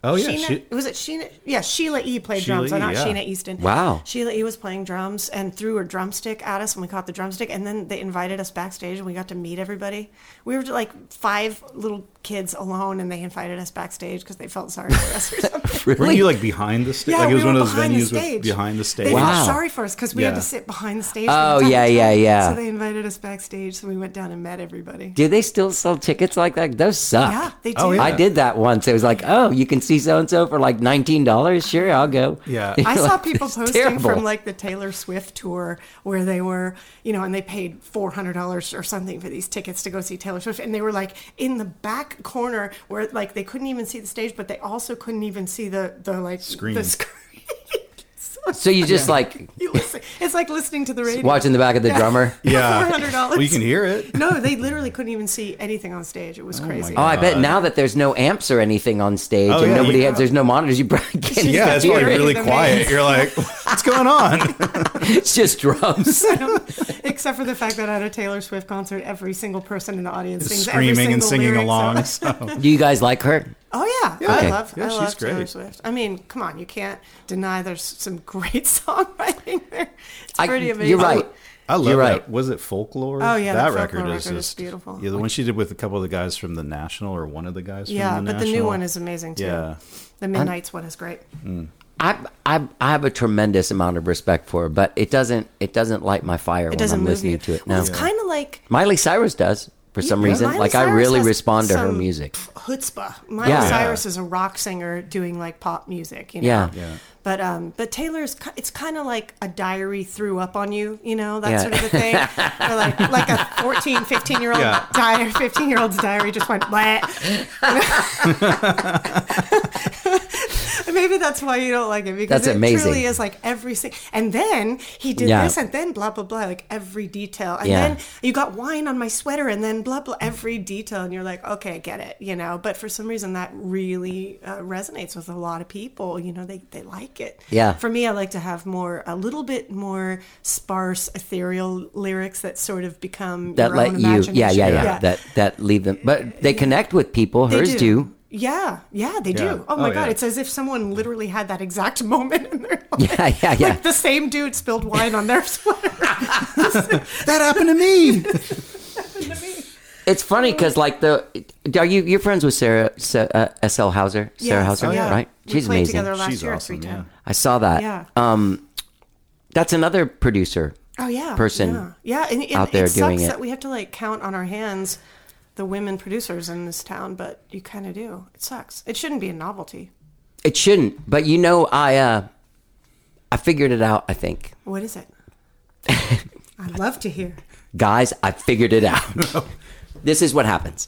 Oh yeah, Sheena, she- was it Sheena? Yeah, Sheila E played Sheila drums, so not yeah. Sheena Easton. Wow. Sheila E was playing drums and threw her drumstick at us, and we caught the drumstick. And then they invited us backstage, and we got to meet everybody. We were like five little kids alone, and they invited us backstage because they felt sorry for us or something. Were you like behind the stage? Yeah, like it was we one were of those behind the venues with stage. behind the stage. They Wow. felt sorry for us because we had to sit behind the stage. Oh, the yeah, yeah, yeah. So they invited us backstage, so we went down and met everybody. Do they still sell tickets like that? Those suck. Yeah, they oh, do. Oh, yeah. I did that once. It was like, oh, you can see so and so for like nineteen dollars. Sure, I'll go. Yeah. I saw like, people posting terrible." from like the Taylor Swift tour where they were, you know, and they paid four hundred dollars or something for these tickets to go see Taylor Swift, and they were like in the back corner where like they couldn't even see the stage, but they also couldn't even see the the like Screen. The screen. so So you just like You listen. It's like listening to the radio. watching the back of the drummer. Yeah. $400. Well, you can hear it. No, they literally couldn't even see anything on stage. It was oh crazy. Oh, I bet now that there's no amps or anything on stage Oh, and yeah, nobody you- has, there's no monitors, you probably can't Yeah, even it's hear probably it. really The quiet. You're like, what's going on? It's just drums. Except for the fact that at a Taylor Swift concert, every single person in the audience sings every Screaming and single singing lyric, along. so- So. Do you guys like her? Oh yeah, Okay. I love, Yeah, I she's love Taylor great. Swift. I mean, come on, you can't deny there's some great songwriting there. It's I- pretty amazing. you're right. I love You're that. right. Was it folklore? Oh, yeah, that that record Folklore is record is beautiful. Yeah, the one she did with a couple of the guys from the National, or one of the guys. Yeah, from the Yeah, but the new one is amazing too. Yeah. The Midnight's one is great. Mm. I, I I have a tremendous amount of respect for her, but it doesn't it doesn't light my fire It when I'm listening you. to it. Well, No, it's kind of like Miley Cyrus does for some Yeah, reason. Miley like I really respond to her music. chutzpah. Miley Yeah. Cyrus is a rock singer doing like pop music, you know. Yeah. Yeah. But um, but Taylor's it's kind of like a diary threw up on you, you know, that Yeah. sort of a thing. or like like a 14, 15 year old Yeah. diary, 15 year old's diary just went blah. Maybe that's why you don't like it because That's it amazing. truly is like every single. And then he did Yeah. this, and then blah blah blah, like every detail. And Yeah. then you got wine on my sweater, and then blah blah, every detail, and you're like, okay, I get it, you know. But for some reason, that really uh, resonates with a lot of people. You know, they they like it. Yeah. For me, I like to have more, a little bit more sparse, ethereal lyrics that sort of become That let you, yeah, imagination. yeah, yeah, That that leave them, but they connect with people. Hers do. Do. Yeah, yeah, they Yeah. do. Oh my Oh, god, yeah. it's as if someone literally had that exact moment in their life. Yeah, yeah, yeah. Like the same dude spilled wine on their sweater. That happened to me. It's funny because like the are you you're friends with Sarah Sa- uh, S L Hauser Sarah Yes, Hauser yeah. right? We She's played amazing. together last She's year at awesome, 310. I saw that. Yeah. Um, that's another producer. Oh yeah, person Yeah, yeah. And, and out there it doing sucks it. that we have to like count on our hands the women producers in this town, but you kind of do. It sucks. It shouldn't be a novelty. It shouldn't, but you know, I uh, I figured it out. I think, What is it? I'd love to hear. guys, I figured it out. this is what happens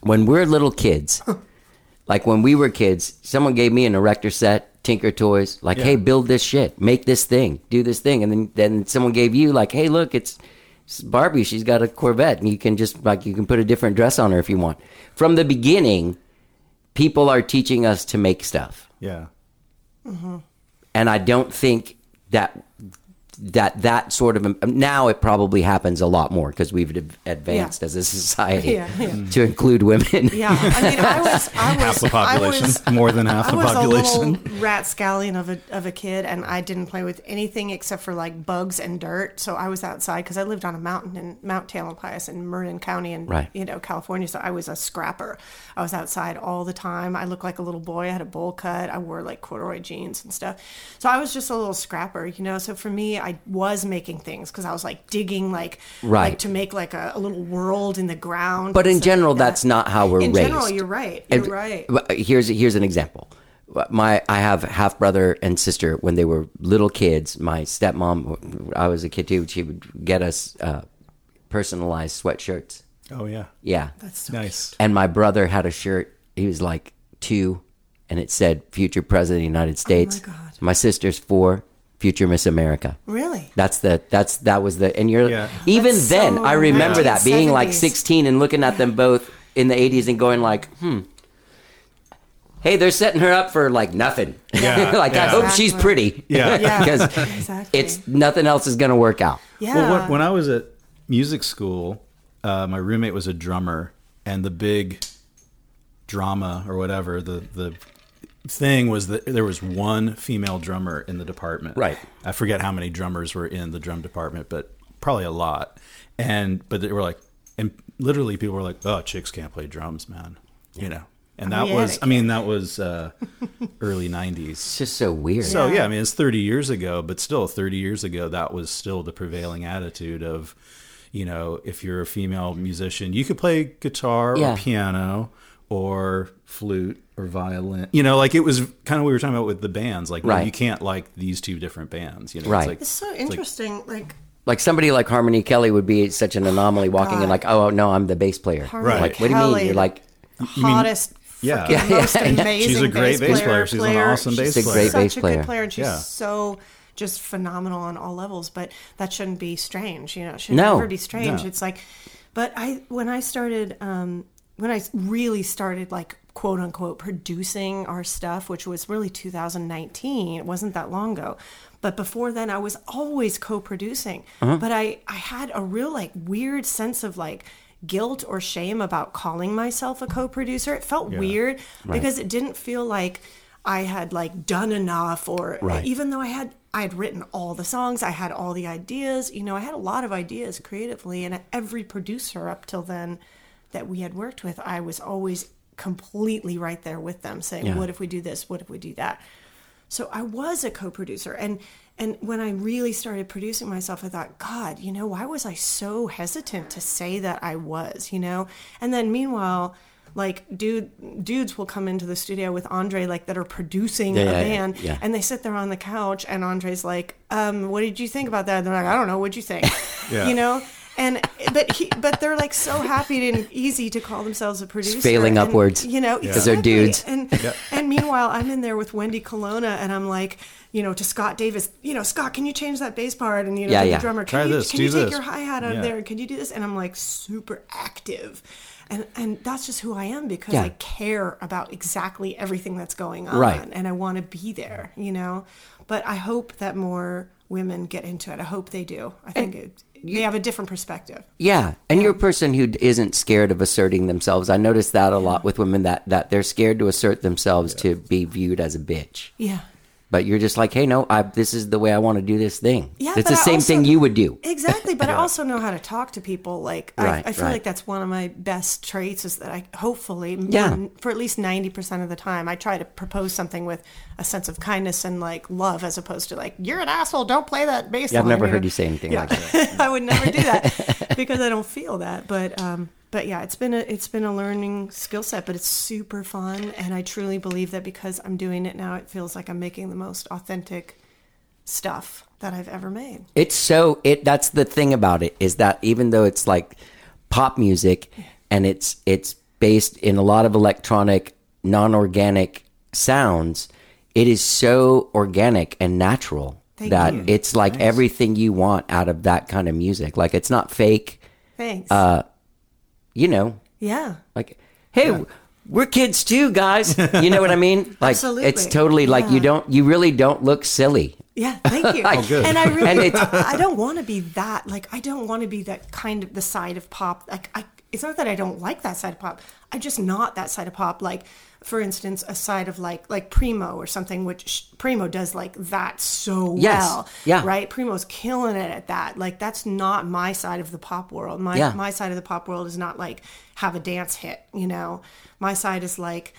when we're little kids. like when we were kids, someone gave me an erector set, Tinker Toys. Like, hey, build this shit, make this thing, do this thing, and then then someone gave you like, hey, look, it's. It's Barbie, she's got a Corvette, and you can just like you can put a different dress on her if you want. From the beginning, people are teaching us to make stuff. Yeah. Mm-hmm. and I don't think that that that sort of um, now it probably happens a lot more because we've advanced Yeah. as a society Yeah, yeah. to include women. Yeah, I mean, I was, I was, Half the population. Was, More than half I the was a population. little rat scallion of a of a kid, and I didn't play with anything except for like bugs and dirt. So I was outside because I lived on a mountain in Mount Tamalpais in Marin County, in Right. you know California. So I was a scrapper. I was outside all the time. I looked like a little boy. I had a bowl cut. I wore like corduroy jeans and stuff. So I was just a little scrapper, you know. So for me, I was making things because I was like digging like Right. like to make like a, a little world in the ground. But in general, like that. that's not how we're in raised. In general, you're right. You're And- right. Here's here's an example. My I have half brother and sister. When they were little kids, my stepmom, I was a kid too. She would get us uh, personalized sweatshirts. Oh yeah. Yeah, That's so Nice. and my brother had a shirt. He was like two, and it said "Future President of the United States." Oh God. My sister's four, "Future Miss America." Really? That's the that's that was the and you're Yeah. even That's then so I remember that being like 16 and looking at them both in the 80s and going like, hmm. Hey, they're setting her up for like nothing. Yeah, like I yeah. hope she's pretty. Yeah. Yeah. because Exactly. it's nothing else is gonna work out. yeah. Well, when, when I was at music school, uh, my roommate was a drummer, and the big drama or whatever the the thing was that there was one female drummer in the department. Right. I forget how many drummers were in the drum department, but probably a lot. And but they were like, and literally people were like, "Oh, chicks can't play drums, man," you know. And that yeah, was, I mean, that was uh, early '90s. It's just so weird. So yeah, I mean it's 30 years ago, but still 30 years ago that was still the prevailing attitude of you know, if you're a female musician, you could play guitar Yeah. or piano or flute or violin. You know, like it was kind of what we were talking about with the bands. Like, Right. you can't like these two different bands. You know, Right. It's, like, it's so interesting. Like, like somebody like Harmony Kelly would be such an anomaly walking in like, oh no, I'm the bass player. Harmony Like, what do you mean? You're like, hottest Yeah. freaking Yeah, most yeah. amazing She's a great bass player. She's an awesome bass player. She's a great such bass a player. good player, and she's Yeah. so just phenomenal on all levels. But that shouldn't be strange. You know, it should No. never be strange. No. It's like, but I when I started um, when I really started like quote unquote producing our stuff, which was really 2019. It wasn't that long ago. But before then, I was always co-producing. Uh-huh. But I I had a real like weird sense of like guilt or shame about calling myself a co-producer. It felt weird because it didn't feel like I had like done enough or Right. even though I had I had written all the songs, I had all the ideas, you know, I had a lot of ideas creatively and every producer up till then that we had worked with, I was always completely right there with them saying, Yeah. what if we do this? What if we do that? So I was a co-producer and and when I really started producing myself I thought god you know why was I so hesitant to say that I was you know and then meanwhile like dude dudes will come into the studio with Andre like that are producing Yeah, a yeah, band yeah. and they sit there on the couch and Andre's like um what did you think about that and they're like I don't know what'd you think you know and but he but they're like so happy and easy to call themselves a producer failing and, upwards. you know 'Cause they're dudes. and and meanwhile, I'm in there with Wendy Colonna, and I'm like, you know, to Scott Davis, you know, Scott, can you change that bass part? And you know, Yeah, to yeah. the drummer, can Try you this, can do you take this. your hi hat out Yeah. of there? Can you do this? And I'm like super active. And, and that's just who I am because Yeah. I care about exactly everything that's going on Right. and I want to be there, you know. But I hope that more women get into it. I hope they do. I think it, they have a different perspective. Yeah, and you're a person who isn't scared of asserting themselves. I notice that a lot with women that that they're scared to assert themselves to be viewed as a bitch. Yeah. But you're just like, hey, no, I, this is the way I want to do this thing. Yeah, it's the I same also- thing you would do. Exactly, but I also know how to talk to people. Like Right, I, I feel right. like that's one of my best traits is that I hopefully, Yeah. for, for at least ninety percent of the time, I try to propose something with a sense of kindness and like love, as opposed to like you're an asshole, don't play that bass. Yeah, I've never heard you say anything Yeah. like that. I would never do that because I don't feel that. But um, but yeah, it's been a it's been a learning skill set, but it's super fun, and I truly believe that because I'm doing it now, it feels like I'm making the most authentic stuff that I've ever made. It's so it. That's the thing about it is that even though it's like pop music and it's it's based in a lot of electronic, non-organic sounds, it is so organic and natural Thank that you. it's like everything you want out of that kind of music. Like it's not fake. Thanks. Uh, You know, yeah. like hey. We're kids too, guys. You know what I mean? Like Absolutely. it's totally like you don't you really don't look silly. Yeah, thank you. Oh, good. And I really, And it's- I don't want to be that. Like, I don't want to be that kind of the side of pop. Like, I, it's not that I don't like that side of pop. I'm just not that side of pop. Like, for instance, a side of like like Primo or something, which sh- Primo does like that so Yes. well. Yeah. Right. Primo's killing it at that. Like, that's not my side of the pop world. My Yeah. my side of the pop world is not like have a dance hit. You know, my side is like.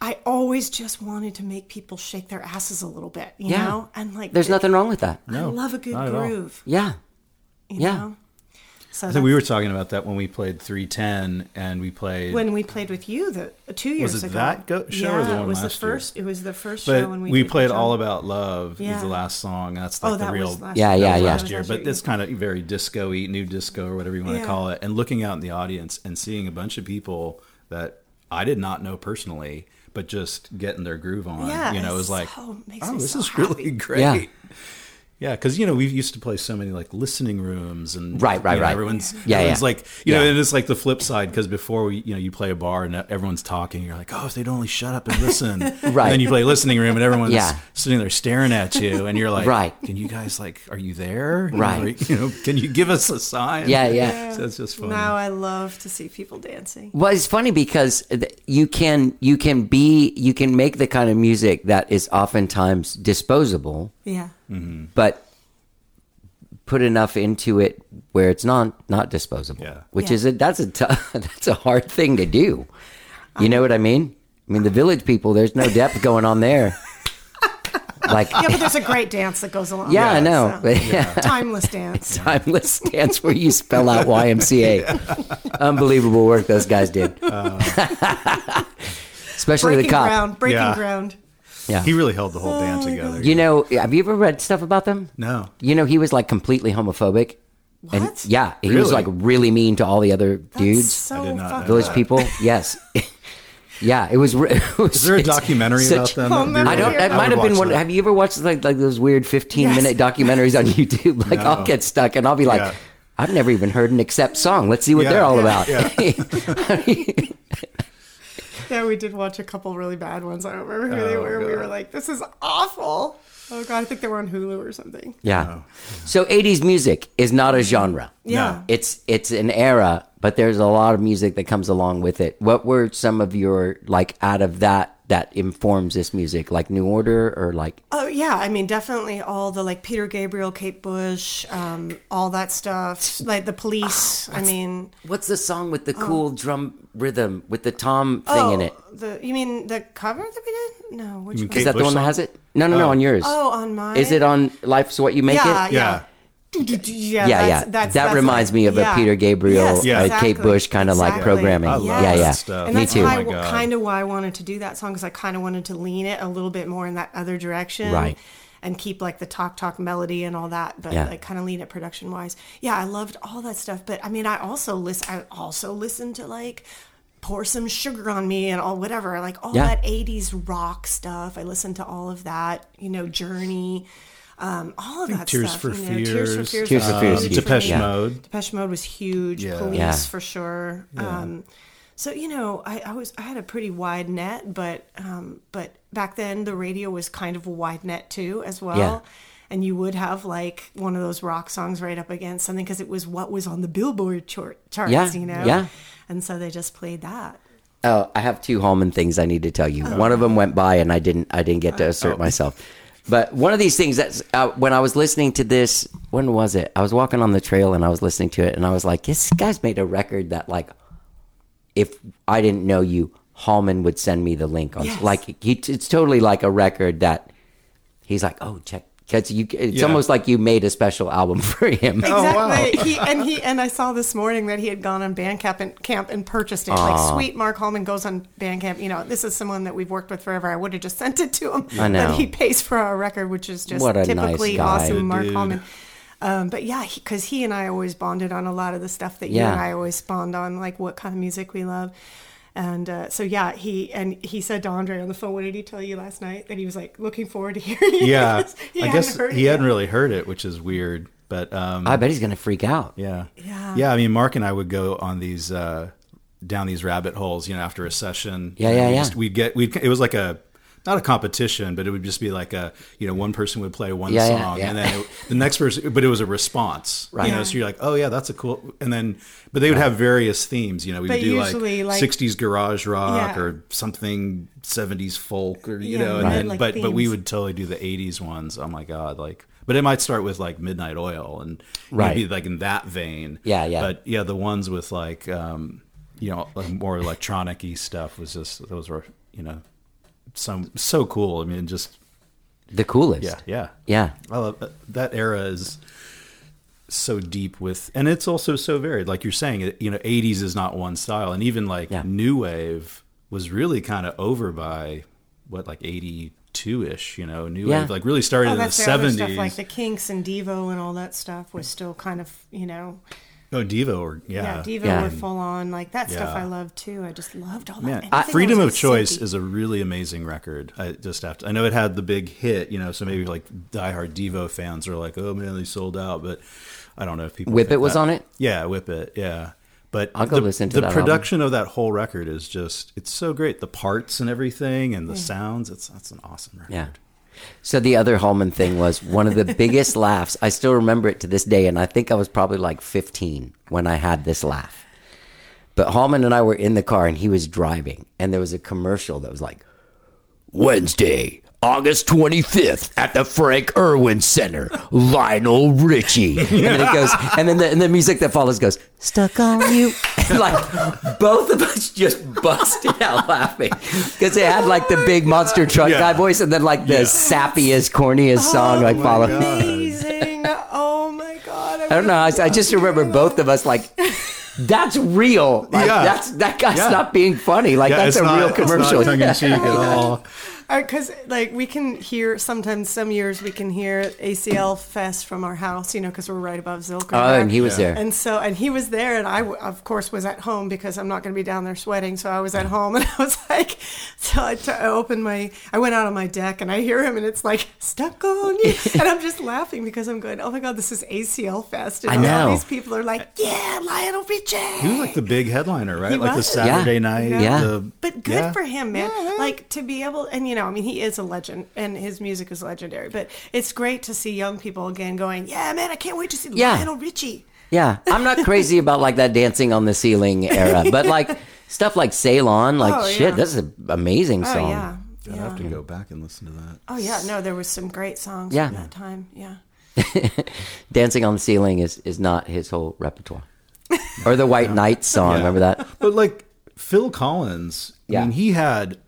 I always just wanted to make people shake their asses a little bit, you Yeah. know, and like There's nothing wrong with that. No. I love a good not at all. groove. Yeah. You Yeah. Know? So I think we were talking about that when we played 310 and we played. when we played with you the uh, two years was it ago. that go- show yeah, or the one it was last the year? first. It was the first but show when we we did played the All. About Love was Yeah. the last song. That's Oh, like the that real was last Yeah, year. yeah, That yeah. last year, last but year. it's kind of very disco-y, new disco or whatever you want Yeah. to call it. And looking out in the audience and seeing a bunch of people that I did not know personally, but just getting their groove on. Yeah, you know, it was like, so- makes oh, this so is happy. really great. Yeah. Yeah, because you know we used to play so many like listening rooms and Right, right, you know, right. Everyone's Yeah, everyone's yeah. like you know, and it's like the flip side because before we you know you play a bar and everyone's talking, you're like, oh, if they'd only shut up and listen. Right. And then you play listening room and everyone's Yeah. sitting there staring at you, and you're like, Right. Can you guys like, are you there? You know, Right. are you know, can you give us a sign? Yeah, yeah. So it's just funny. Now I love to see people dancing. Well, it's funny because you can you can be you can make the kind of music that is oftentimes disposable, Yeah. Mm-hmm. but put enough into it where it's not not disposable. Yeah. Which Yeah. is a that's a t- that's a hard thing to do. You know what I mean? I mean the village people. There's no depth going on there. Like Yeah, but there's a great dance that goes along. yeah, I with it, know. so- But yeah. Timeless dance. timeless dance where you spell out YMCA. Unbelievable work those guys did. Uh. Especially Breaking the cop. ground. Breaking Yeah. ground. Yeah. he really held the whole band together. You know, have you ever read stuff about them? no, You know, he was like completely homophobic. And What? yeah, he was Really? like really mean to all the other That's dudes, so I did not know fucking village that. people. Yes. Yeah, it was. re- It was Is there a it's documentary such- about them? That'd I don't. really- It might have been watch one. that. Have you ever watched like like those weird fifteen Yes. minute documentaries on YouTube? Like I'll get stuck and I'll be like, Yeah. I've never even heard an accept song. Let's see what Yeah, they're all yeah, about. Yeah, we did watch a couple really bad ones. I don't remember who they Oh, were. We were like, this is awful. Oh god, I think they were on Hulu or something. yeah. Oh. So '80s music is not a genre. Yeah. It's it's an era, but there's a lot of music that comes along with it. What were some of your like out of that that informs this music, like New Order or like Oh yeah, I mean definitely all the like Peter Gabriel, Kate Bush, um, all that stuff. Like the Police. I mean, what's the song with the cool drum rhythm with the tom thing in oh, it? The you mean the cover that we did? No, which one? Is that the Bush one that has it? No, no, no, Oh. on yours. Oh, on mine. Is it on Life's What You Make Yeah, It? yeah. Yeah. Yeah, Yeah, that's- yeah. that's- that that's reminds like- me of yeah. a Peter Gabriel, Yes, Yeah. uh, exactly, Kate Bush kind of like programming. I love yeah, yeah. stuff. And Me that's too. Oh why, my kind of why I wanted to do that song because I kind of wanted to lean it a little bit more in that other direction, Right. And keep like the talk talk melody and all that, but Yeah. like kind of lean it production wise. Yeah, I loved all that stuff, but I mean, I also listen. I also listened to like pour some sugar on me and all whatever, like all Yeah. that '80s rock stuff. I listened to all of that. You know, Journey. Um, all of that Tears stuff. for you know, Tears for Fears. Fears. Tears for Fears huge Depeche yeah. Mode. Depeche Mode was huge. Yeah. Police Yeah. for sure. Um, so you know, I, I was I had a pretty wide net, but um, but back then the radio was kind of a wide net too, as well. Yeah. And you would have like one of those rock songs right up against something because it was what was on the Billboard chart, charts, Yeah, you know. yeah. And so they just played that. Oh, I have two Hallman things I need to tell you. One of them went by, and I didn't. I didn't get to assert myself. But one of these things that's uh, when I was listening to this. When was it? I was walking on the trail and I was listening to it, and I was like, "This guy's made a record that like, if I didn't know you, Hallman would send me the link on. Yes. Like, he, it's totally like a record that he's like, oh, check." Because you, it's Yeah. almost like you made a special album for him. Exactly. He and he and I saw this morning that he had gone on Bandcamp and camp and purchased it. Like sweet Mark Hallman goes on Bandcamp. You know, this is someone that we've worked with forever. I would have just sent it to him. I know. But he pays for our record, which is just What a nice typically guy. awesome, Good Mark dude. Hallman. Um, but yeah, because he, and I always bonded on a lot of the stuff that you and I always bond on, like what kind of music we love. And uh, so yeah, he and he said to Andre on the phone, "What did he tell you last night?" That he was like looking forward to hearing. it. Yeah. he I guess heard it he hadn't really heard it, which is weird. But um, I bet he's gonna freak out. Yeah. Yeah. Yeah. I mean, Mark and I would go on these, uh, down these rabbit holes, you know, after a session. Yeah, yeah, we yeah. Just, we'd get, we'd, it was like a, not a competition, but it would just be like a, you know, one person would play one Yeah, yeah, song yeah. and then it, the next person, but it was a response. Right. You know, so you're like, oh, yeah, that's a cool. And then, but they would have various themes, you know, we would do usually, like, like- 60s garage rock Yeah. or something 70s folk or, you Yeah, know, and right. then, like but, but we would totally do the 80s ones. Oh my God. Like, but it might start with like Midnight Oil and Right. maybe like in that vein. Yeah, yeah. But yeah, the ones with like um, you know like more electronic-y stuff was just those were you know some so cool. I mean, just The coolest. yeah, yeah, Yeah. I love that. that era is so deep with, and it's also so varied. Like you're saying, you know, '80s is not one style, and even like Yeah. new wave was really kind of over by what like '82 ish. You know, new Yeah. wave like really started Oh, in the that's the other '70s. stuff like the Kinks and Devo and all that stuff was still kind of you know oh, Devo, or yeah, yeah, Devo Yeah. were full on like that stuff I loved too. I just loved all Man, that. Anything Freedom of Choice is a really amazing record. I just have to. I know it had the big hit, you know, so maybe like diehard Devo fans are like, "Oh man, they sold out." But I don't know if people. Whip think It was that. on it? Yeah, Whip It. Yeah, but I'll go the, listen to the that album. production of that whole record is just it's so great. The parts and everything and the sounds. It's that's an awesome record. Yeah. So the other Hallman thing was one of the biggest laughs. I still remember it to this day, and I think I was probably like 15 when I had this laugh. But Hallman and I were in the car, and he was driving, and there was a commercial that was like, Wednesday, August 25th at the Frank Erwin Center, Lionel Richie. And then it goes, and then the, and the music that follows goes, Stuck on You. And like both of us just busted out laughing because it had like the oh big monster truck Yeah. guy voice and then like the Yeah. sappiest, corniest song oh like follow. amazing. oh my god! I don't know. I, I just remember both of us like, that's real. Like, Yeah. that's that guy's Yeah. not being funny. Like Yeah, that's a not, real it's commercial. not tongue in cheek at oh all. Because like we can hear sometimes some years we can hear ACL Fest from our house, you know, because we're right above Zilker. Oh, and he was there. And so, and he was there, and I, w- of course, was at home because I'm not going to be down there sweating. So I was at mm. home, and I was like, so I, t- I opened my, I went out on my deck, and I hear him, and it's like stuck on you, and I'm just laughing because I'm going, oh my god, this is ACL Fest, and I all know. these people are like, yeah, Lionel Richie. He was like the big headliner, right? He like the. Saturday Yeah. night. Yeah. the- But good yeah. for him, man. Like to be able, and you know, I mean, he is a legend, and his music is legendary. But it's great to see young people again going, "Yeah, man, I can't wait to see Yeah. Lionel Richie." Yeah, I'm not crazy about like that dancing on the ceiling era, but like stuff like Sail On, like Oh, shit, yeah. this is an amazing Oh song. yeah, I'd yeah. have to go back and listen to that. Oh yeah. No, there was some great songs Yeah. from that time. Yeah. Dancing on the ceiling is is not his whole repertoire. Or the White Knight song, Yeah. remember that? But like Phil Collins, Yeah. I mean, he had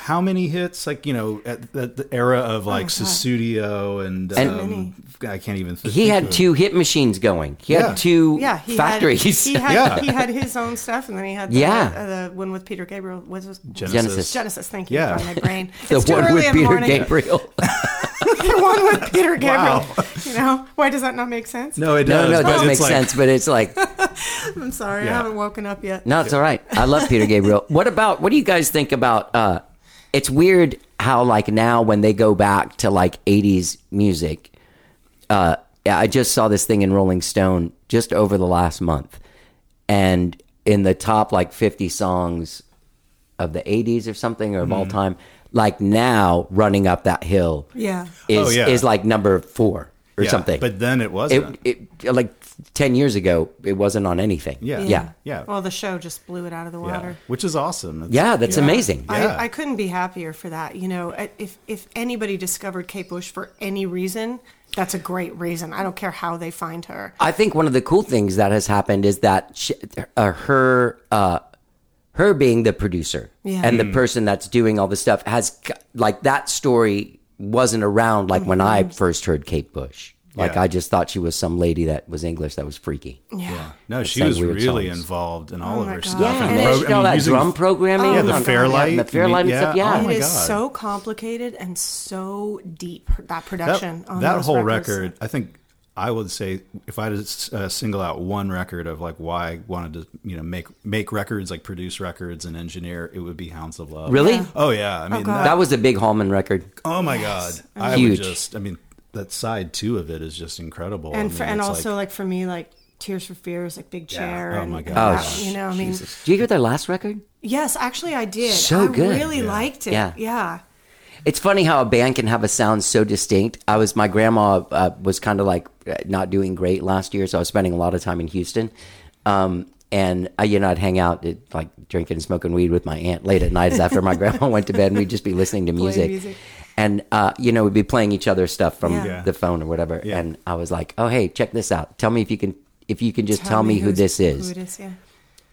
how many hits? Like you know, at the, the era of like God. Sussudio and, And- um, I can't even. Think He had of- two hit machines going. He Yeah. had two Yeah, he factories. Had, he had Yeah. he had his own stuff, and then he had the, Yeah. uh, the one with Peter Gabriel. Was was Genesis. Genesis. Genesis. Thank you. Yeah. Yeah. my brain. the It's too one early with in Peter morning. Gabriel. the one with Peter Gabriel. You know why does that not make sense? No, it no, does. no, it but does it's make like- sense, but it's like I'm sorry, Yeah. I haven't woken up yet. No, it's all right. I love Peter Gabriel. What about what do you guys think about uh it's weird how like now when they go back to like 80s music uh I just saw this thing in Rolling Stone just over the last month and in the top like 50 songs of the 80s or something or of all time like now running up that hill Yeah. is Oh, yeah. is like number 4 or Yeah, something. But then it it, wasn't. it like 10 years ago it wasn't on anything. Yeah. Yeah. yeah. Well, the show just blew it out of the yeah. water. Which is awesome. It's- Yeah, that's amazing. Yeah. I, I couldn't be happier for that. You know, if if anybody discovered Kate Bush for any reason, that's a great reason. I don't care how they find her. I think one of the cool things that has happened is that she, uh, her uh, her being the producer Yeah. and the person that's doing all the stuff has c- like that story wasn't around like when I first heard Kate Bush. Like Yeah. I just thought she was some lady that was English that was freaky. Yeah. No, she was really songs. involved in all Oh of her God. stuff. Yeah, and and pro- she did I all mean, that using- drum programming. Yeah, the on- Fairlight. the Fairlight and Yeah, stuff. Yeah, oh my it is God. so complicated and so deep that production. that, on that those whole records. record i think i would say if i had to uh, single out one record of like why i wanted to you know make make records like produce records and engineer it would be hounds of love Really? Yeah. oh yeah i mean God. that, That was a big Hallman record. oh my god i Huge. would just i mean that side two of it is just incredible and I for, and also like- like, for me like Tears for Fears, like Big Chair. Oh my and God. Oh, that, you know, I mean, Jesus. Did you hear their last record? yes, actually, I did. So I good. really Yeah. liked it. Yeah. Yeah. It's funny how a band can have a sound so distinct. I was my grandma uh, was kind of like uh, not doing great last year, so I was spending a lot of time in Houston. Um, and I, you know, I'd hang out, at, like drinking and smoking weed with my aunt late at nights after my grandma went to bed, and we'd just be listening to music. And uh, you know, we'd be playing each other stuff from Yeah. The phone or whatever. Yeah. And I was like, "Oh, hey, check this out. Tell me if you can, if you can just tell, me, who this is." Who it is, yeah.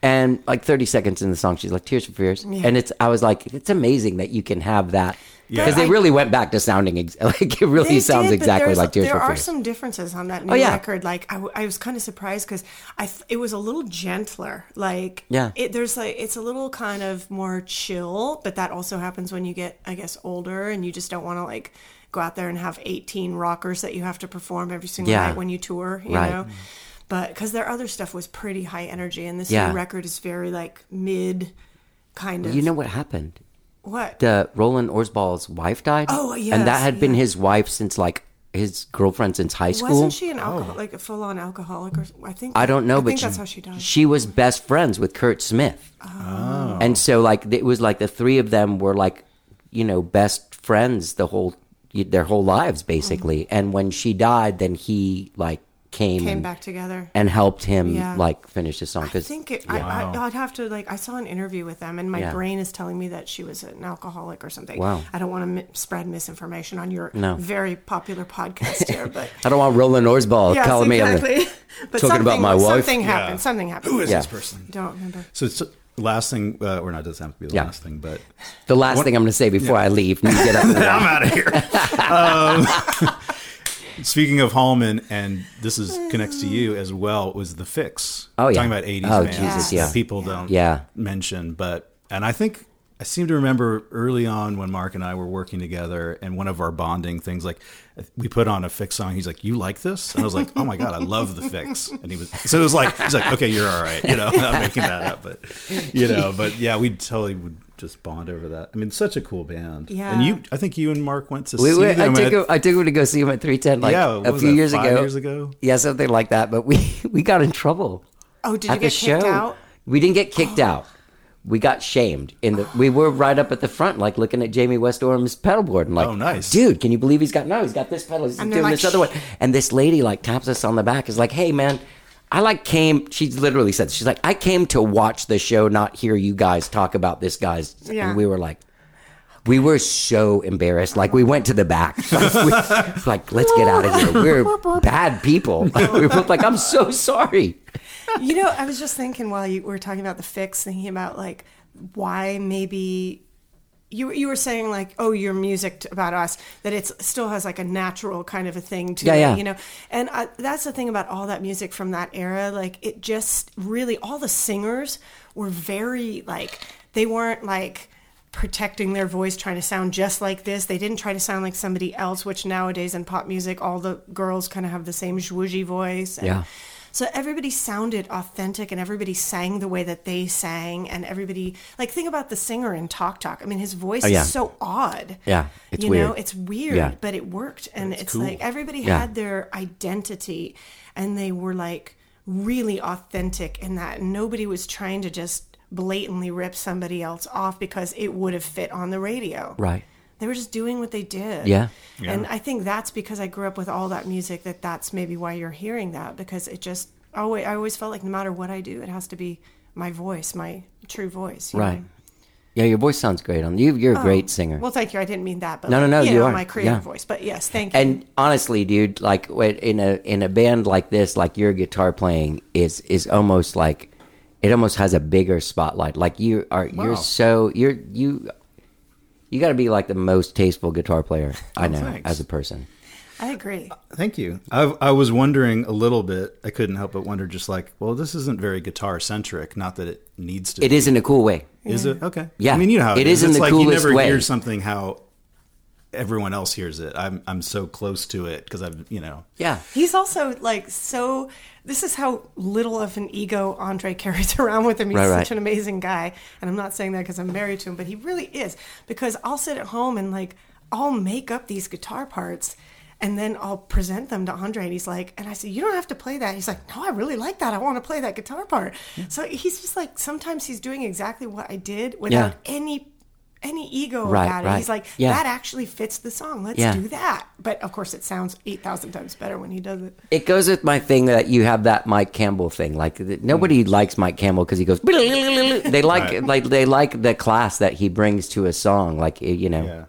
And like 30 seconds in the song, she's like, Tears for Fears. And it's, I was like, it's amazing that you can have that. Yeah. Because they I- really went back to sounding, ex- like, it really sounds did, exactly like Tears there for are Fears. some differences on that oh, new Oh, yeah. record. Like I was kind of surprised because I th- it was a little gentler. Like Yeah. it, there's like it's a little kind of more chill, but that also happens when you get I guess older and you just don't want to like go out there and have 18 rockers that you have to perform every single Yeah. night when you tour. You Right. know. But because their other stuff was pretty high energy, and this Yeah. new record is very like mid, kind of. You know what happened? What? The Roland Orzabal's wife died. Oh, yes, And that yes, had been his wife since like his girlfriend since high school. Wasn't she an alcohol, oh. like a full on alcoholic, or I think I don't know, I but think she, that's how she died. she was best friends with Curt Smith. Oh. And so, like, it was like the three of them were like, you know, best friends the whole their whole lives basically. Mm-hmm. And when she died, then he like came, Came and, back together. and helped him Yeah. like finish the song. I 'cause- think it, yeah. I, I, I'd have to like. I saw an interview with them, and my Yeah. brain is telling me that she was an alcoholic or something. Wow. I don't want to mi- spread misinformation on your No. very popular podcast here, but I don't want Roland Orzabal yes, calling me. on the- but talking about something- my wife. Something Yeah. happened. Something happened. who is Yeah. this person Don't remember. so it's last thing uh, or not doesn't have to be the Yeah. last thing but The last thing I'm going to say before I leave, you get up. I'm out of here. um, speaking of Hallman, and this is connects to you as well, was the Fixx. Oh, yeah. talking about '80s Oh, Jesus, that yeah. people don't Yeah. mention, but and I think I seem to remember early on when Mark and I were working together, and one of our bonding things, like we put on a Fixx song. He's like, "You like this?" And I was like, "Oh my god, I love the Fixx." And he was so it was like he's like, "Okay, you're all right," you know. I'm making that up, but you know, but yeah, we totally would just bond over that. I mean, such a cool band. Yeah. and you, I think you and Mark went to We, see we, I them. took at- him, I took him to go see him at 310 like Yeah, a few that, years five ago. years ago? Yeah, something like that. But we we got in trouble Oh, did you at get kicked show. out? We didn't get kicked out. We got shamed in the. We were right up at the front, like looking at Jamie West-Oram's pedalboard, and like, Oh, nice. dude! Can you believe he's got no? He's got this pedal. He's And doing they're this other one, and this lady like taps us on the back. Is like, hey man, I like came. She literally said, she's like, I came to watch the show, not hear you guys talk about this guy's. Yeah. And we were like. We were so embarrassed. Like we went to the back. We- like, let's get out of here. We're bad people. we were like, I'm so sorry. You know, I was just thinking while you were talking about the Fixx, thinking about like why maybe you you were saying like, oh, your music about us that it still has like a natural kind of a thing to Yeah, it, yeah. you know. And I, that's the thing about all that music from that era. Like, it just really all the singers were very like they weren't like protecting their voice trying to sound just like this they didn't try to sound like somebody else which nowadays in pop music all the girls kind of have the same zhuzhy voice and Yeah. So everybody sounded authentic and everybody sang the way that they sang and everybody like think about the singer in Talk Talk. I mean his voice Oh, yeah. is so odd. Yeah, it's you know, it's weird, Yeah. but it worked and it's, cool. like everybody Yeah. had their identity and they were like really authentic in that nobody was trying to just blatantly rip somebody else off because it would have fit on the radio. Right. They were just doing what they did. Yeah. And I think that's because I grew up with all that music that that's maybe why you're hearing that because it just always I always felt like no matter what I do it has to be my voice, my true voice. you Right. know? Yeah, your voice sounds great. On you, you're a oh, great singer. Well, thank you. I didn't mean that, but No, no, like, no, You, you know, are. my creative Yeah. voice. But yes, thank you. and honestly, dude, like in a in a band like this, like your guitar playing is is almost like it almost has a bigger spotlight. Like you are, Wow. you're so you're you. You got to be like the most tasteful guitar player I Oh, know thanks. as a person. I agree. Uh, thank you. I, I was wondering a little bit. I couldn't help but wonder, just like, well, this isn't very guitar centric. Not that it needs to. It be. is in a cool way. Is it okay? Yeah. I mean, you know how It it is is. in It's the like coolest you never way. hear something how everyone else hears it. I'm I'm so close to it because I've you know. Yeah. He's also like so. This is how little of an ego Andre carries around with him. He's Right, such right. an amazing guy, and I'm not saying that because I'm married to him, but he really is. Because I'll sit at home and like I'll make up these guitar parts, and then I'll present them to Andre, and he's like, and I say, you don't have to play that. He's like, no, I really like that. I want to play that guitar part. So he's just like, sometimes he's doing exactly what I did without Yeah. any. Any ego Right, about it. right. He's like, Yeah. that actually fits the song. Let's Yeah. do that. But of course, it sounds 8,000 times better when he does it. It goes with my thing that you have that Mike Campbell thing. Like th- nobody mm. likes Mike Campbell because he goes. They like Right. like they like the class that he brings to a song. Like eh, you know. Yeah.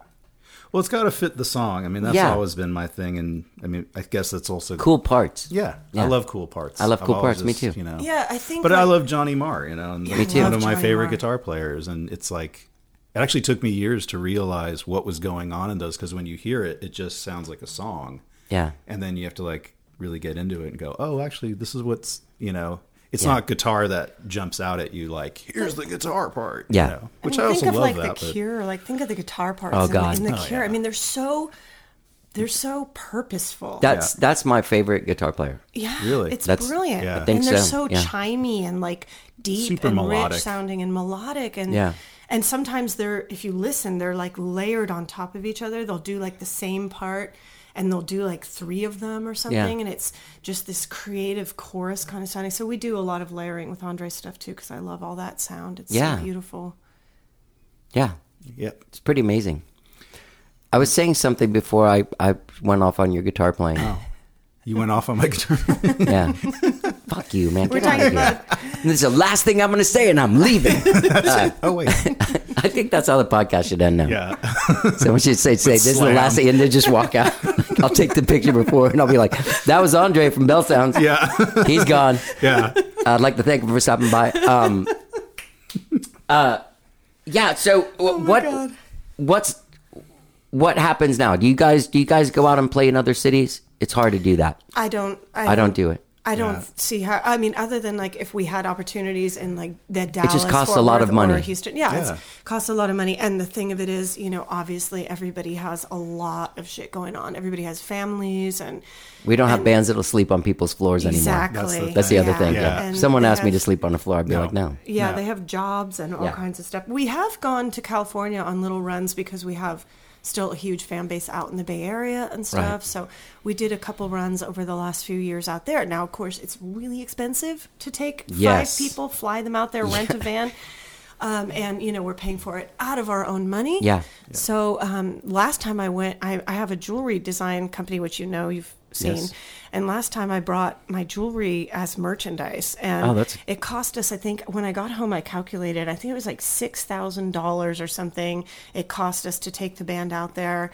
Well, it's got to fit the song. I mean, that's Yeah. always been my thing, and I mean, I guess that's also Cool parts. Yeah, Yeah. I love cool parts. I love cool always parts, me too. You know. Yeah, I think. But I love Johnny Marr. You know, and Yeah, he's I one of my Johnny favorite Marr. guitar players, and it's like. It actually took me years to realize what was going on in those because when you hear it, it just sounds like a song. Yeah. and then you have to like really get into it and go, oh, actually, this is what's you know, it's Yeah. not guitar that jumps out at you like here's the guitar part, you Yeah. know, which I, I, also think of love like that. the but- Cure, like think of the guitar parts. Oh, in- God. in, the Oh, Cure. yeah. I mean, they're so they're so purposeful. That's that's my favorite guitar player. yeah, Really? it's That's- brilliant. Yeah. I think and they're so, so, yeah. chimey and like deep Super and melodic. rich sounding and melodic and Yeah. And sometimes they're if you listen, they're like layered on top of each other. They'll do like the same part. And they'll do like three of them or something, and it's just this creative chorus kind of sounding. So we do a lot of layering with Andre stuff too, because I love all that sound. It's Yeah. so beautiful. Yeah, Yep. it's pretty amazing. I was saying something before I, I went off on your guitar playing. Oh. You went off on my guitar. Yeah. Fuck you, man. We're Get out talking of here. about This is the last thing I'm going to say, and I'm leaving. oh wait, I think that's how the podcast should end now. yeah. Someone should say, say this is the last thing, and then just walk out. I'll take the picture before, and I'll be like, that was Andre from Belle Sounds. Yeah, He's gone. yeah. I'd like to thank him for stopping by. Um, uh, yeah. So wh- what? God. What's what happens now? Do you guys do you guys go out and play in other cities? It's hard to do that. I don't. I, I don't do it. I don't Yeah. see how. I mean, other than like if we had opportunities in like the Dallas, just costs Fort a lot Worth of money. or Houston. Yeah, Yeah. it costs a lot of money. And the thing of it is, you know, obviously everybody has a lot of shit going on. Everybody has families and We don't have bands that'll sleep on people's floors anymore. Exactly. That's the That's the other Yeah. thing. Yeah. Yeah. If someone they asked me to sleep on the floor, I'd be No. like, no. Yeah, No. they have jobs and all Yeah. kinds of stuff. We have gone to California on little runs because we have still a huge fan base out in the Bay Area and stuff. Right. So we did a couple runs over the last few years out there. Now, of course, it's really expensive to take Yes. five people, fly them out there, rent a van. Um, and you know we're paying for it out of our own money. Yeah. So um, last time I went, I, I have a jewelry design company, which you know you've seen. Yes. And last time I brought my jewelry as merchandise, and Oh, that's- it cost us. I think when I got home, I calculated. I think it was like six thousand dollars or something. It cost us to take the band out there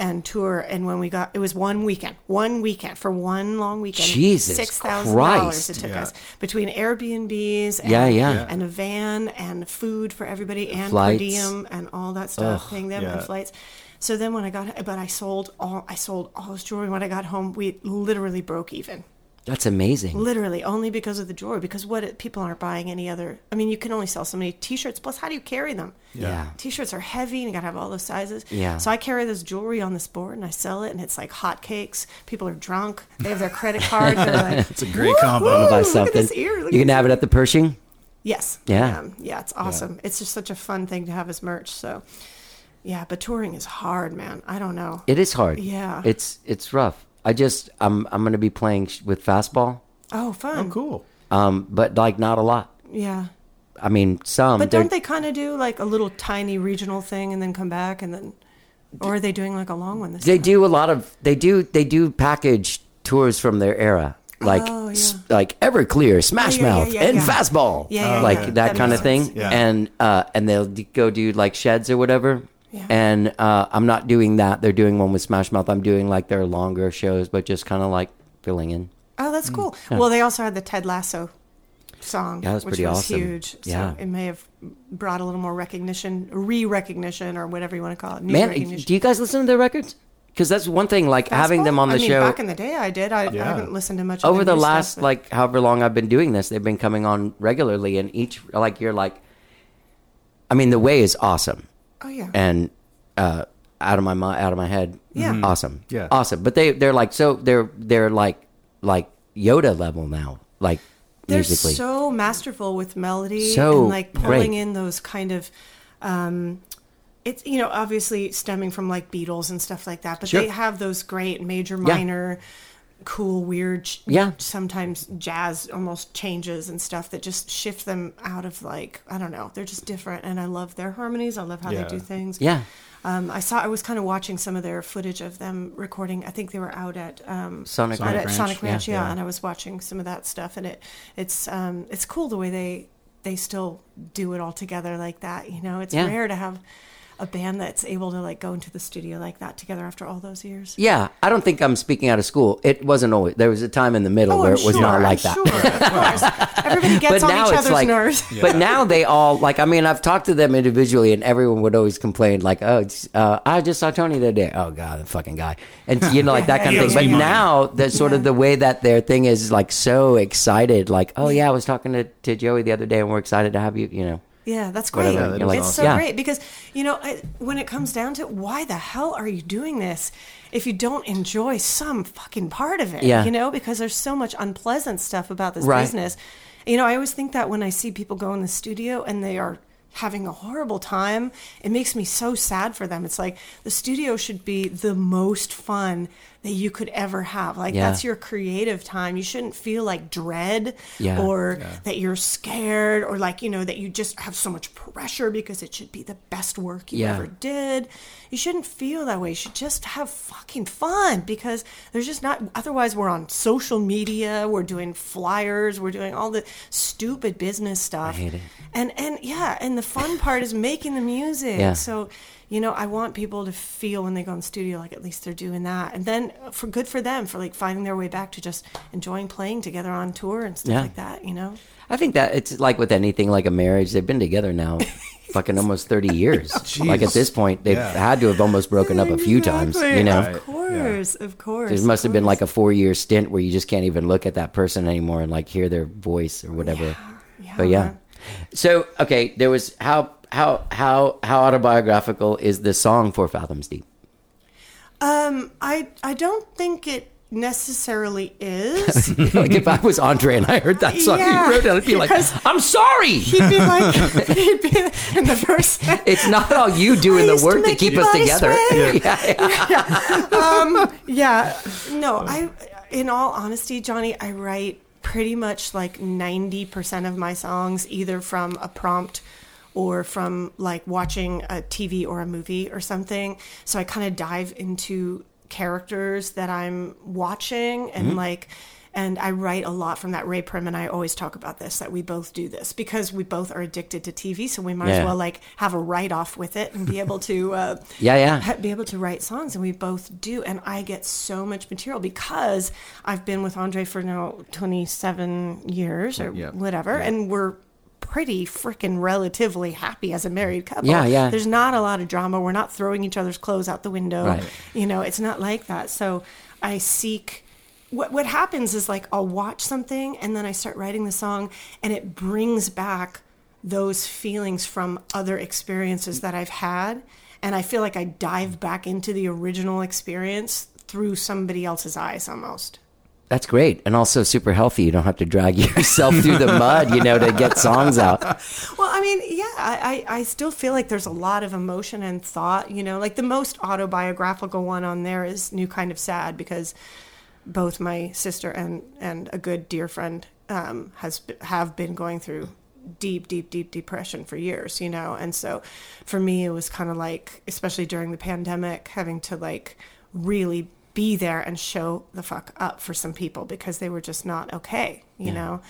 and tour. And when we got, it was one weekend, one weekend for one long weekend. Jesus six thousand dollars Christ. it took Yeah. us between Airbnbs. And, Yeah, yeah. and a van and food for everybody and per diem and all that stuff, Ugh. paying them Yeah. and flights. So then when I got, but I sold all, I sold all this jewelry. When I got home, we literally broke even. That's amazing. Literally, only because of the jewelry. Because what it, people aren't buying any other. I mean, you can only sell so many T-shirts. Plus, how do you carry them? Yeah. T-shirts are heavy, and you gotta have all those sizes. Yeah. So I carry this jewelry on this board, and I sell it, and it's like hotcakes. People are drunk. They have their credit card. They're like, It's a great "Woohoo, combo. Buy look at something. this ear, look you can have it at the Pershing. Yes. Yeah. Um, yeah, it's awesome. It's just such a fun thing to have as merch. So, yeah, but touring is hard, man. I don't know. It is hard. Yeah. It's it's rough. I just I'm I'm gonna be playing with fastball, oh, fun. Oh, cool. um, but like not a lot. Yeah. I mean, some. But they're- don't they kind of do like a little tiny regional thing and then come back and then, or are they doing like a long one this They time? do a lot of they do they do package tours from their era. Like Oh, s- yeah. like Everclear, Smash yeah, yeah, Mouth, yeah, and yeah. Fastball. Yeah, yeah, like yeah. that, That kind of makes thing. Yeah. And uh and they'll d- go do like sheds or whatever. Yeah. And uh I'm not doing that. They're doing one with Smash Mouth. I'm doing like their longer shows, but just kind of like filling in. Oh, Mm. that's cool. Well, they also had the Ted Lasso song, Yeah, that was which pretty was awesome. huge. So Yeah. it may have brought a little more recognition, re-recognition, or whatever you want to call it. New Man, recognition. do you guys listen to their records? Because that's one thing. Like having them on the I mean, show back in the day, I did. I, I haven't listened to much over their the new stuff, last but- like however long I've been doing this, they've been coming on regularly, and each like you're like, I mean, the way is awesome, Oh yeah. and uh, out of my mi- out of my head, Yeah. Mhm. awesome, Yeah. awesome. But they they're like so they're they're like like Yoda level now, like They're musically. so masterful with melody So and like pulling great. in those kind of um it's you know obviously stemming from like Beatles and stuff like that, but Sure. they have those great major Yeah. minor cool weird Yeah. sometimes jazz almost changes and stuff that just shift them out of like I don't know, they're just different and I love their harmonies. I love how Yeah. they do things. yeah, Um, I saw. I was kind of watching some of their footage of them recording. I think they were out at um, Sonic out Ranch. at Ranch, Sonic yeah. Ranch, yeah, Yeah. And I was watching some of that stuff, and it it's um, it's cool the way they they still do it all together like that. You know, it's Yeah. rare to have a band that's able to like go into the studio like that together after all those years. yeah. I don't think I'm speaking out of school. It wasn't always. There was a time in the middle where I'm it was sure, not I'm like that. Sure, of. Everybody gets on each other's nerves. But now they all like. I mean, I've talked to them individually, and everyone would always complain like, "Oh, it's, uh, I just saw Tony the other day. Oh God, the fucking guy," and you know, like that kind of thing. But yeah. now the sort of the way that their thing is like so excited, like, "Oh yeah, I was talking to, to Joey the other day, and we're excited to have you." You know, Yeah, that's great. Whatever, you're like, it's so yeah. great because you know I, when it comes down to it, why the hell are you doing this if you don't enjoy some fucking part of it? Yeah. you know because there's so much unpleasant stuff about this Right. business. You know, I always think that when I see people go in the studio and they are having a horrible time, it makes me so sad for them. It's like the studio should be the most fun that you could ever have. Like Yeah. that's your creative time. You shouldn't feel like dread Yeah. or that you're scared or like you know that you just have so much pressure because it should be the best work you Yeah. ever did you shouldn't feel that way you should just have fucking fun because there's just not otherwise we're on social media we're doing flyers we're doing all the stupid business stuff and and yeah and the fun part is making the music Yeah. so you know i want people to feel when they go in the studio like at least they're doing that and then uh, for good for them for like finding their way back to just enjoying playing together on tour and stuff Yeah. like that you know I think that it's like with anything, like a marriage. They've been together now fucking almost 30 years. like at this point, they've Yeah. had to have almost broken up a few times, you know? Of course, of course. There must have been like a four year stint where you just can't even look at that person anymore and like hear their voice or whatever. But yeah. So okay, there was how how how how autobiographical is the song for Fathoms Deep? Um, I I don't think it necessarily is. like if I was Andre and I heard that song Yeah, you wrote it, i'd be like i'm sorry. He'd be like, he'd be in the first. It's not all you doing I the used to work to keep us together. sweat. Yeah, yeah. Yeah, no, I, in all honesty, Johnny, I write pretty much like 90% of my songs either from a prompt or from like watching a TV or a movie or something. So I kind of dive into characters that I'm watching and like, and I write a lot from that. Ray Prim and I always talk about this that we both do this because we both are addicted to TV. So we might Yeah. as well like have a write off with it and be able to, uh, Yeah, yeah. ha- be able to write songs and we both do and i get so much material because i've been with andre for now 27 years or Yeah. whatever and we're pretty freaking relatively happy as a married couple. Yeah, yeah. there's not a lot of drama. We're not throwing each other's clothes out the window. Right. you know it's not like that. So i seek what, what happens is like i'll watch something and then i start writing the song and it brings back those feelings from other experiences that i've had. And i feel like i dive back into the original experience through somebody else's eyes almost That's great. And also super healthy. You don't have to drag yourself through the mud, you know, to get songs out. Well, I mean, yeah, I, I still feel like there's a lot of emotion and thought, you know, like the most autobiographical one on there is New Kind of Sad because both my sister and, and a good dear friend um, has have been going through deep, deep, deep depression for years, you know, and so for me it was kind of like, especially during the pandemic, having to like really be there and show the fuck up for some people because they were just not okay, you know.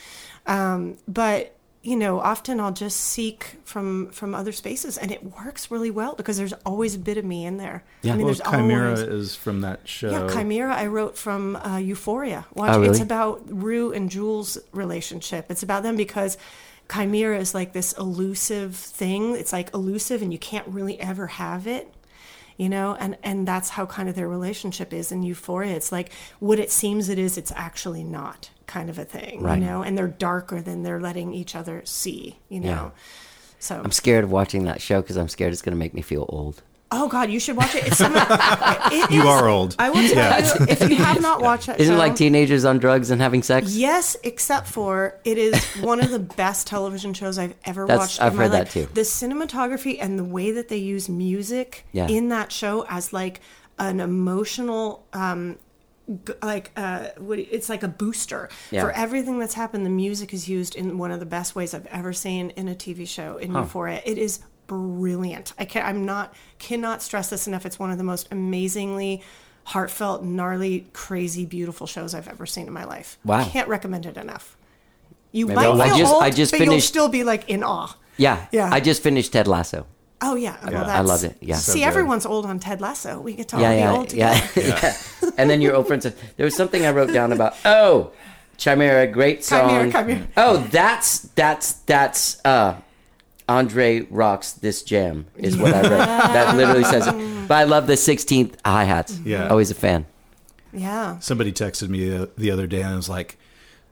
Um, but you know, often I'll just seek from from other spaces, and it works really well because there's always a bit of me in there. Yeah. I mean, Well, there's Chimera always. is from that show. Yeah, Chimera I wrote from uh, Euphoria. Watch, Oh, really? it's about Rue and Jules' relationship. It's about them because Chimera is like this elusive thing. It's like elusive and you can't really ever have it. You know, and and that's how kind of their relationship is in Euphoria. It's like what it seems it is, it's actually not kind of a thing. Right. You know, and they're darker than they're letting each other see. You know, Yeah. so I'm scared of watching that show because I'm scared it's going to make me feel old. Oh God, you should watch it. It's some, it You is- are old. I will tell Yeah. you if you have not watched that Isn't it show, like teenagers on drugs and having sex? Yes, except for it is one of the best television shows I've ever That's- watched. I've in my heard that life. too. The cinematography and the way that they use music Yeah. in that show as like an emotional. Um, like uh it's like a booster Yeah. for everything that's happened the music is used in one of the best ways i've ever seen in a tv show in euphoria it is brilliant i can i'm not cannot stress this enough it's one of the most amazingly heartfelt gnarly crazy beautiful shows i've ever seen in my life Wow. can't recommend it enough you Maybe might I'll- I just- old, I just but you'll still be like in awe Yeah. Yeah. I just finished Ted Lasso. oh yeah, well, I love it, yeah. So see good. everyone's old on ted lasso we get to all Yeah, be yeah, old together. yeah, yeah. And then your old friend said, there was something I wrote down about, oh, Chimera, great song. Chimera, Chimera. Oh, that's, that's, that's, uh, Andre rocks this jam is what I read. that literally says it. But I love the 16th hi hats. Yeah. Always a fan. yeah Somebody texted me the, the other day and it was like,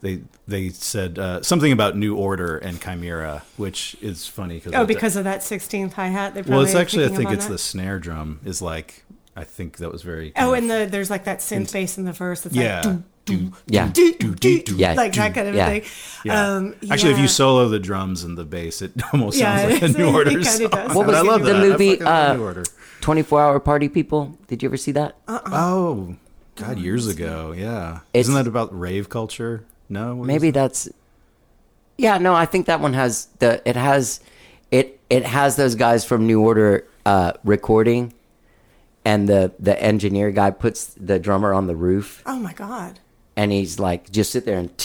they they said uh, something about New Order and Chimera, which is funny because oh because of that 16th hi-hat well, it's actually I think it's that. the snare drum is like I think that was very Oh, and of- the there's like that synth bass in the verse. That's yeah. like doo, doo, Yeah. doo, doo, doo, doo, Yeah. like that kind of Yeah. thing. Yeah. Um, Actually, if you solo the drums and the bass, it almost Yeah, sounds like a New it Order kinda song. What was I love the that. Movie, fucking love uh, New Order. 24 Hour Party People. Did you ever see that? Oh, God, years ago. Yeah. It's- Isn't that about rave culture? No. What is Maybe it? that's. Yeah, no, I think that one has the. It has, it it has those guys from New Order uh, recording, and the the engineer guy puts the drummer on the roof, Oh my god. And he's like, just sit there and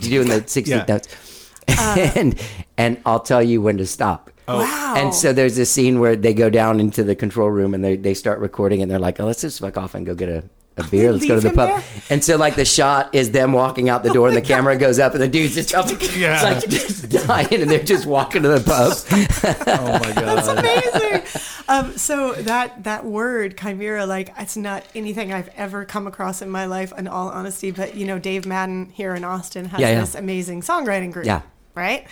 doing the sixty Yeah. notes, and and I'll tell you when to stop. Oh. Wow. And so there's this scene where they go down into the control room and they, they start recording and they're like, oh, let's just fuck off and go get a a beer. Let's go to the pub. there? And so like the shot is them walking out the door, and the camera goes up, and the dude's just jumping, Yeah. like just dying, and they're just walking to the pub. Oh my god. That's amazing. um, so that that word chimera, like it's not anything I've ever come across in my life, in all honesty. But you know, Dave Madden here in Austin has Yeah, yeah. this amazing songwriting group. Yeah. Right.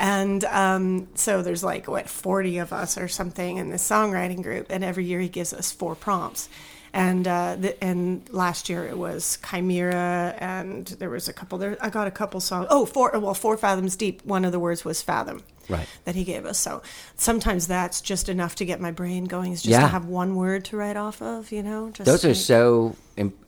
And um, so there's like what 40 of us or something in this songwriting group, and every year he gives us four prompts. And uh, the, and last year it was Chimera, and there was a couple there. I got a couple songs. Oh, four. Well, four fathoms deep. One of the words was fathom Right. that he gave us. So sometimes that's just enough to get my brain going. Is just Yeah. to have one word to write off of. You know, just Those are so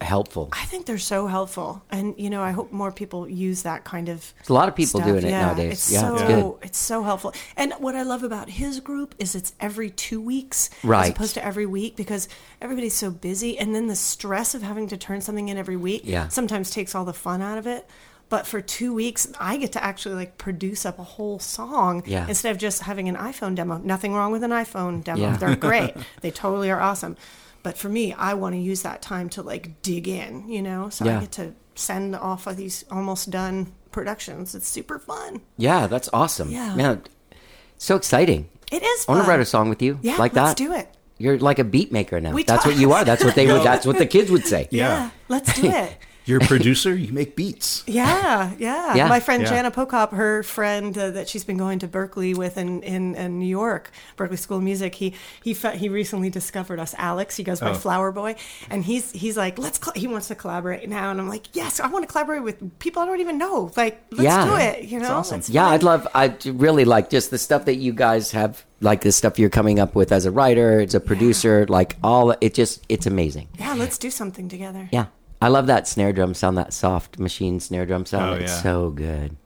helpful. I think they're so helpful, and you know, I hope more people use that kind of. There's a lot of people stuff. doing it Yeah, nowadays. It's Yeah, so it's good. it's so helpful. And what I love about his group is it's every two weeks, Right. as opposed to every week, because everybody's so busy, and then the stress of having to turn something in every week Yeah. sometimes takes all the fun out of it. But for two weeks, I get to actually like produce up a whole song Yeah. instead of just having an iPhone demo. Nothing wrong with an iPhone demo; Yeah. they're great. they totally are awesome. But for me, I want to use that time to like dig in, you know. So Yeah. I get to send off of these almost done productions. It's super fun. Yeah, that's awesome. Yeah. Man, so exciting. It is. I want to write a song with you. Yeah, like that. let's that. do it. You're like a beat maker now. We that's talk- what you are. That's what they would. That's what the kids would say. Yeah. let's do it. You're a producer. You make beats. Yeah, yeah. Yeah. My friend Yeah. Jana Pokop, her friend uh, that she's been going to Berklee with in, in, in New York, Berklee School of Music. He he fe- he recently discovered us, Alex. He goes by Oh. Flower Boy, and he's he's like, let's. Cl-. He wants to collaborate now, and I'm like, yes, I want to collaborate with people I don't even know. Like, let's Yeah. do it. You know, awesome. Yeah. I'd love. I really like just the stuff that you guys have, like the stuff you're coming up with as a writer, as a producer, like all. It just, it's amazing. Yeah, let's do something together. Yeah, I love that snare drum sound, that soft machine snare drum sound. Oh, it's yeah. so good.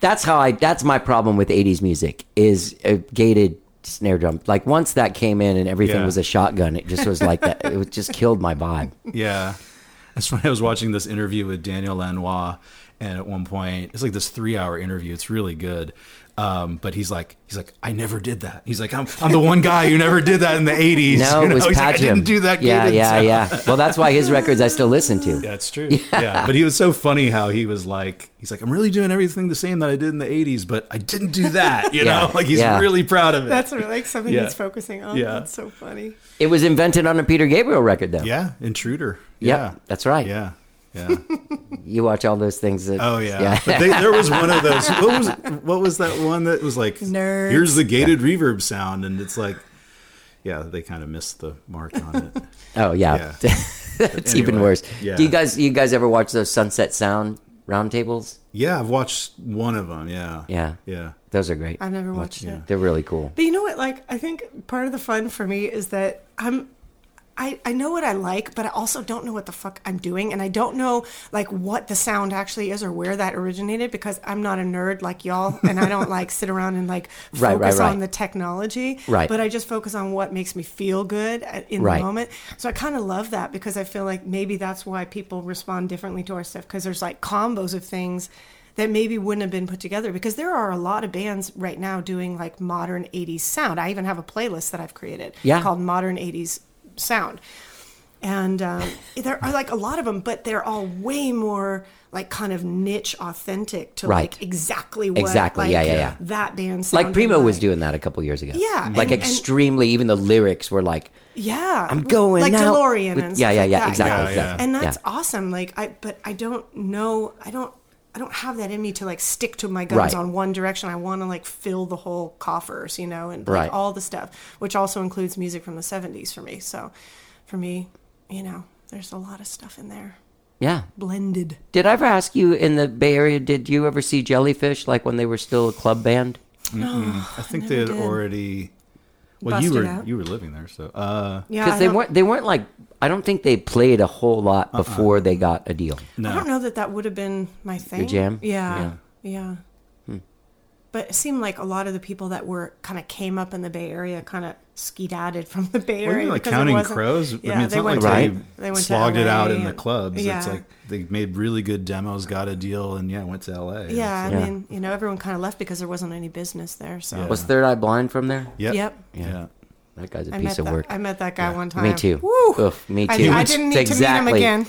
That's how I. That's my problem with '80s music is a gated snare drum. Like once that came in and everything Yeah. was a shotgun, it just was like that. It just killed my vibe. Yeah. That's when I was watching this interview with Daniel Lanois, and at one point, it's like this three-hour interview. It's really good. Um, but he's like, he's like, I never did that. He's like, I'm, I'm the one guy who never did that in the '80s. No, You it was He's like, I didn't do that. Yeah, gated yeah, yeah. Well, that's why his records I still listen to. Yeah, it's true. Yeah. But he was so funny how he was like, he's like, I'm really doing everything the same that I did in the 80s, but I didn't do that. You Yeah. know, like he's Yeah. really proud of it. That's really, like something Yeah. he's focusing on. Yeah. That's so funny. It was invented on a Peter Gabriel record, though. yeah, Intruder. Yep, Yeah. that's right. Yeah. Yeah. You watch all those things. That, Oh yeah. But they, there was one of those. What was what was that one that was like? Nerds. Here's the gated reverb sound, and it's like, yeah, they kind of missed the mark on it. Oh yeah, it's even worse. yeah. Do you guys you guys ever watch those Sunset Sound roundtables? Yeah, I've watched one of them. Yeah. Yeah, Yeah. those are great. I've never watched it. They're really cool. But you know what? Like, I think part of the fun for me is that I'm. I, I know what I like, but I also don't know what the fuck I'm doing, and I don't know like what the sound actually is or where that originated because I'm not a nerd like y'all, and I don't like sit around and like focus Right, right, right. on the technology. Right. But I just focus on what makes me feel good in the moment. So I kind of love that because I feel like maybe that's why people respond differently to our stuff because there's like combos of things that maybe wouldn't have been put together because there are a lot of bands right now doing like modern 80s sound. I even have a playlist that I've created Yeah. called Modern 80s Sound. And um, there are like a lot of them, but they're all way more like kind of niche authentic to Right. like exactly what Exactly, like, yeah, yeah, yeah. that band Like Primo was doing that a couple years ago. Yeah, like and- and- extremely. even the lyrics were like, Yeah, I'm going like now. DeLorean With- and yeah, stuff yeah, like yeah, exactly, Yeah, exactly. and that's yeah. awesome. Like I, but I don't know. I don't. I don't have that in me to like stick to my guns Right. on one direction. I want to like fill the whole coffers, you know, and like Right. all the stuff, which also includes music from the '70s for me. So, for me, you know, there's a lot of stuff in there yeah. blended. Did I ever ask you in the Bay Area? Did you ever see Jellyfish like when they were still a club band? I think they had did. already. Well, you were out. you were living there, so uh, Yeah, Because they weren't. They weren't like. I don't think they played a whole lot before they got a deal. no. I don't know that that would have been my thing. Your jam? Yeah. Yeah. Hmm. But it seemed like a lot of the people that were kind of came up in the Bay Area kind of skedadded from the Bay Area. even like Counting Crows. Yeah, I mean, it's they not went like Right. they, they went to slogged it out LA in the clubs. Yeah. It's like they made really good demos, got a deal, and yeah, went to L.A. yeah, I Yeah. mean, you know, everyone kind of left because there wasn't any business there. So Yeah. Was Third Eye Blind from there? Yep. Yep. Yeah. That guy's a I piece of that. work. I met that guy one time. Me too. Woo! Oof, me too. I, didn't need Exactly. to meet him again.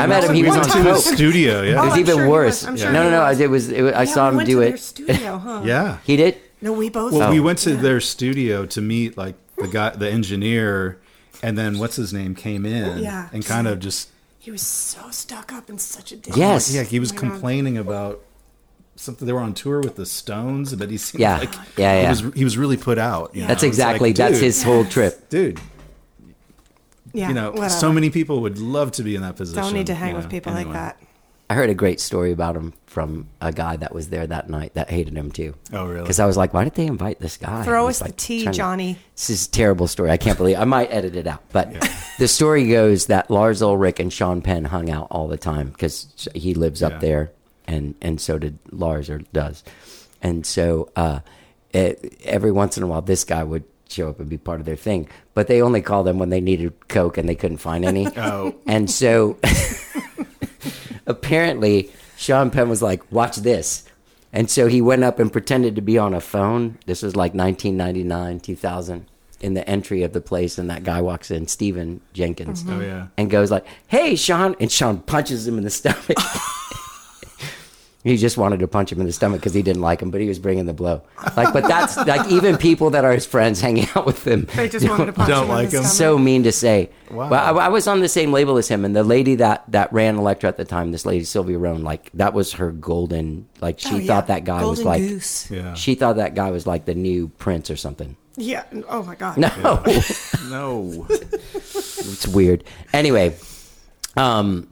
I met him. He was went on to his studio. Yeah, It was Oh, I'm even sure worse. was. I'm sure no, no, no. I was. did was it, I Yeah, saw we him went do to it. Their studio, huh? yeah. He did. No, we both. Well, Oh. we went to their studio to meet like the guy, the engineer, and then what's his name came in oh, Yeah. and kind of just He was so stuck up and such a dick. Yes. yeah, he was Oh my God. complaining about something. They were on tour with the Stones, but he seemed Yeah. like Yeah, he yeah. was he was really put out. you know? That's It's like, exactly. that's his whole trip. dude. Yeah, You know, whatever. so many people would love to be in that position. Don't need to hang you with know, people like that. I heard a great story about him from a guy that was there that night that hated him too. Oh, really? Because I was like, why did they invite this guy? Throw us was, the tea, trying to- Johnny. This is a terrible story. I can't believe I might edit it out. But the story goes that Lars Ulrich and Sean Penn hung out all the time because he lives up there, and and so did Lars or does, and so uh, it, every once in a while this guy would show up and be part of their thing. But they only called them when they needed coke and they couldn't find any. Oh. and so apparently Sean Penn was like, "Watch this." And so he went up and pretended to be on a phone. This was like 1999, 2000, in the entry of the place. And that guy walks in, Stephan Jenkins, Oh yeah. and goes like, "Hey, Sean!" And Sean punches him in the stomach. he just wanted to punch him in the stomach because he didn't like him, but he was bringing the blow. Like, but that's like even people that are his friends hanging out with him. They just wanted to punch don't him in like the him. stomach. So mean to say. Wow. Well, I, I was on the same label as him, and the lady that that ran Elektra at the time, this lady Sylvia Rhone, like that was her golden. Like she Oh, yeah. thought that guy was like. goose. Yeah. She thought that guy was like the new Prince or something. Yeah. Oh my God. No, No. it's weird. Anyway, um,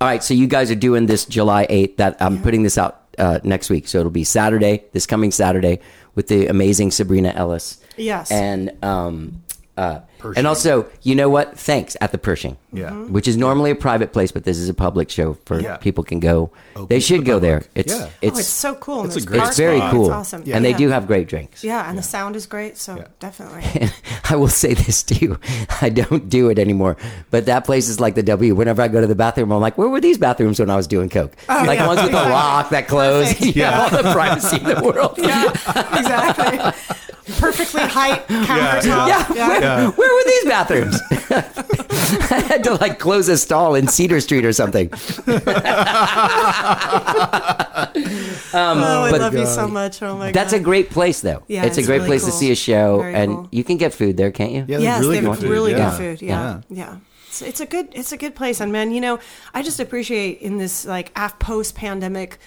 all right. So you guys are doing this July eighth. That I'm putting this out uh, next week. So it'll be Saturday, this coming Saturday, with the amazing Sabrina Ellis. Yes. And um, uh, and also, you know what? Thanks at the Pershing. Yeah. Mm-hmm. Mhm. Which is normally a private place, but this is a public show for Yeah. people can go. Open they to should the go there. public. It's Yeah. it's oh, it's so cool. and It's a great it's very cool. It's awesome. And they Yeah. do have great drinks. Yeah, and the sound is great. So Yeah. definitely. I will say this to you. I don't do it anymore. But that place is like the W. Whenever I go to the bathroom, I'm like, where were these bathrooms when I was doing Coke? like Oh, yeah. ones with the Exactly. lock that closed. Perfect. You have all the privacy in the world. yeah, exactly. Perfectly height countertop. Yeah, Where, Yeah. where were these bathrooms? I had to like close a stall in Cedar Street or something. Um, oh, I but- love you so much. Oh my That's god. a great place, though. Yeah, it's, a great really place to see a show, Very and cool. you can get food there, can't you? Yeah, yes, really good food. really yeah. good food. Yeah, yeah. It's, it's a good it's a good place, and man, you know, I just appreciate in this like af post pandemic.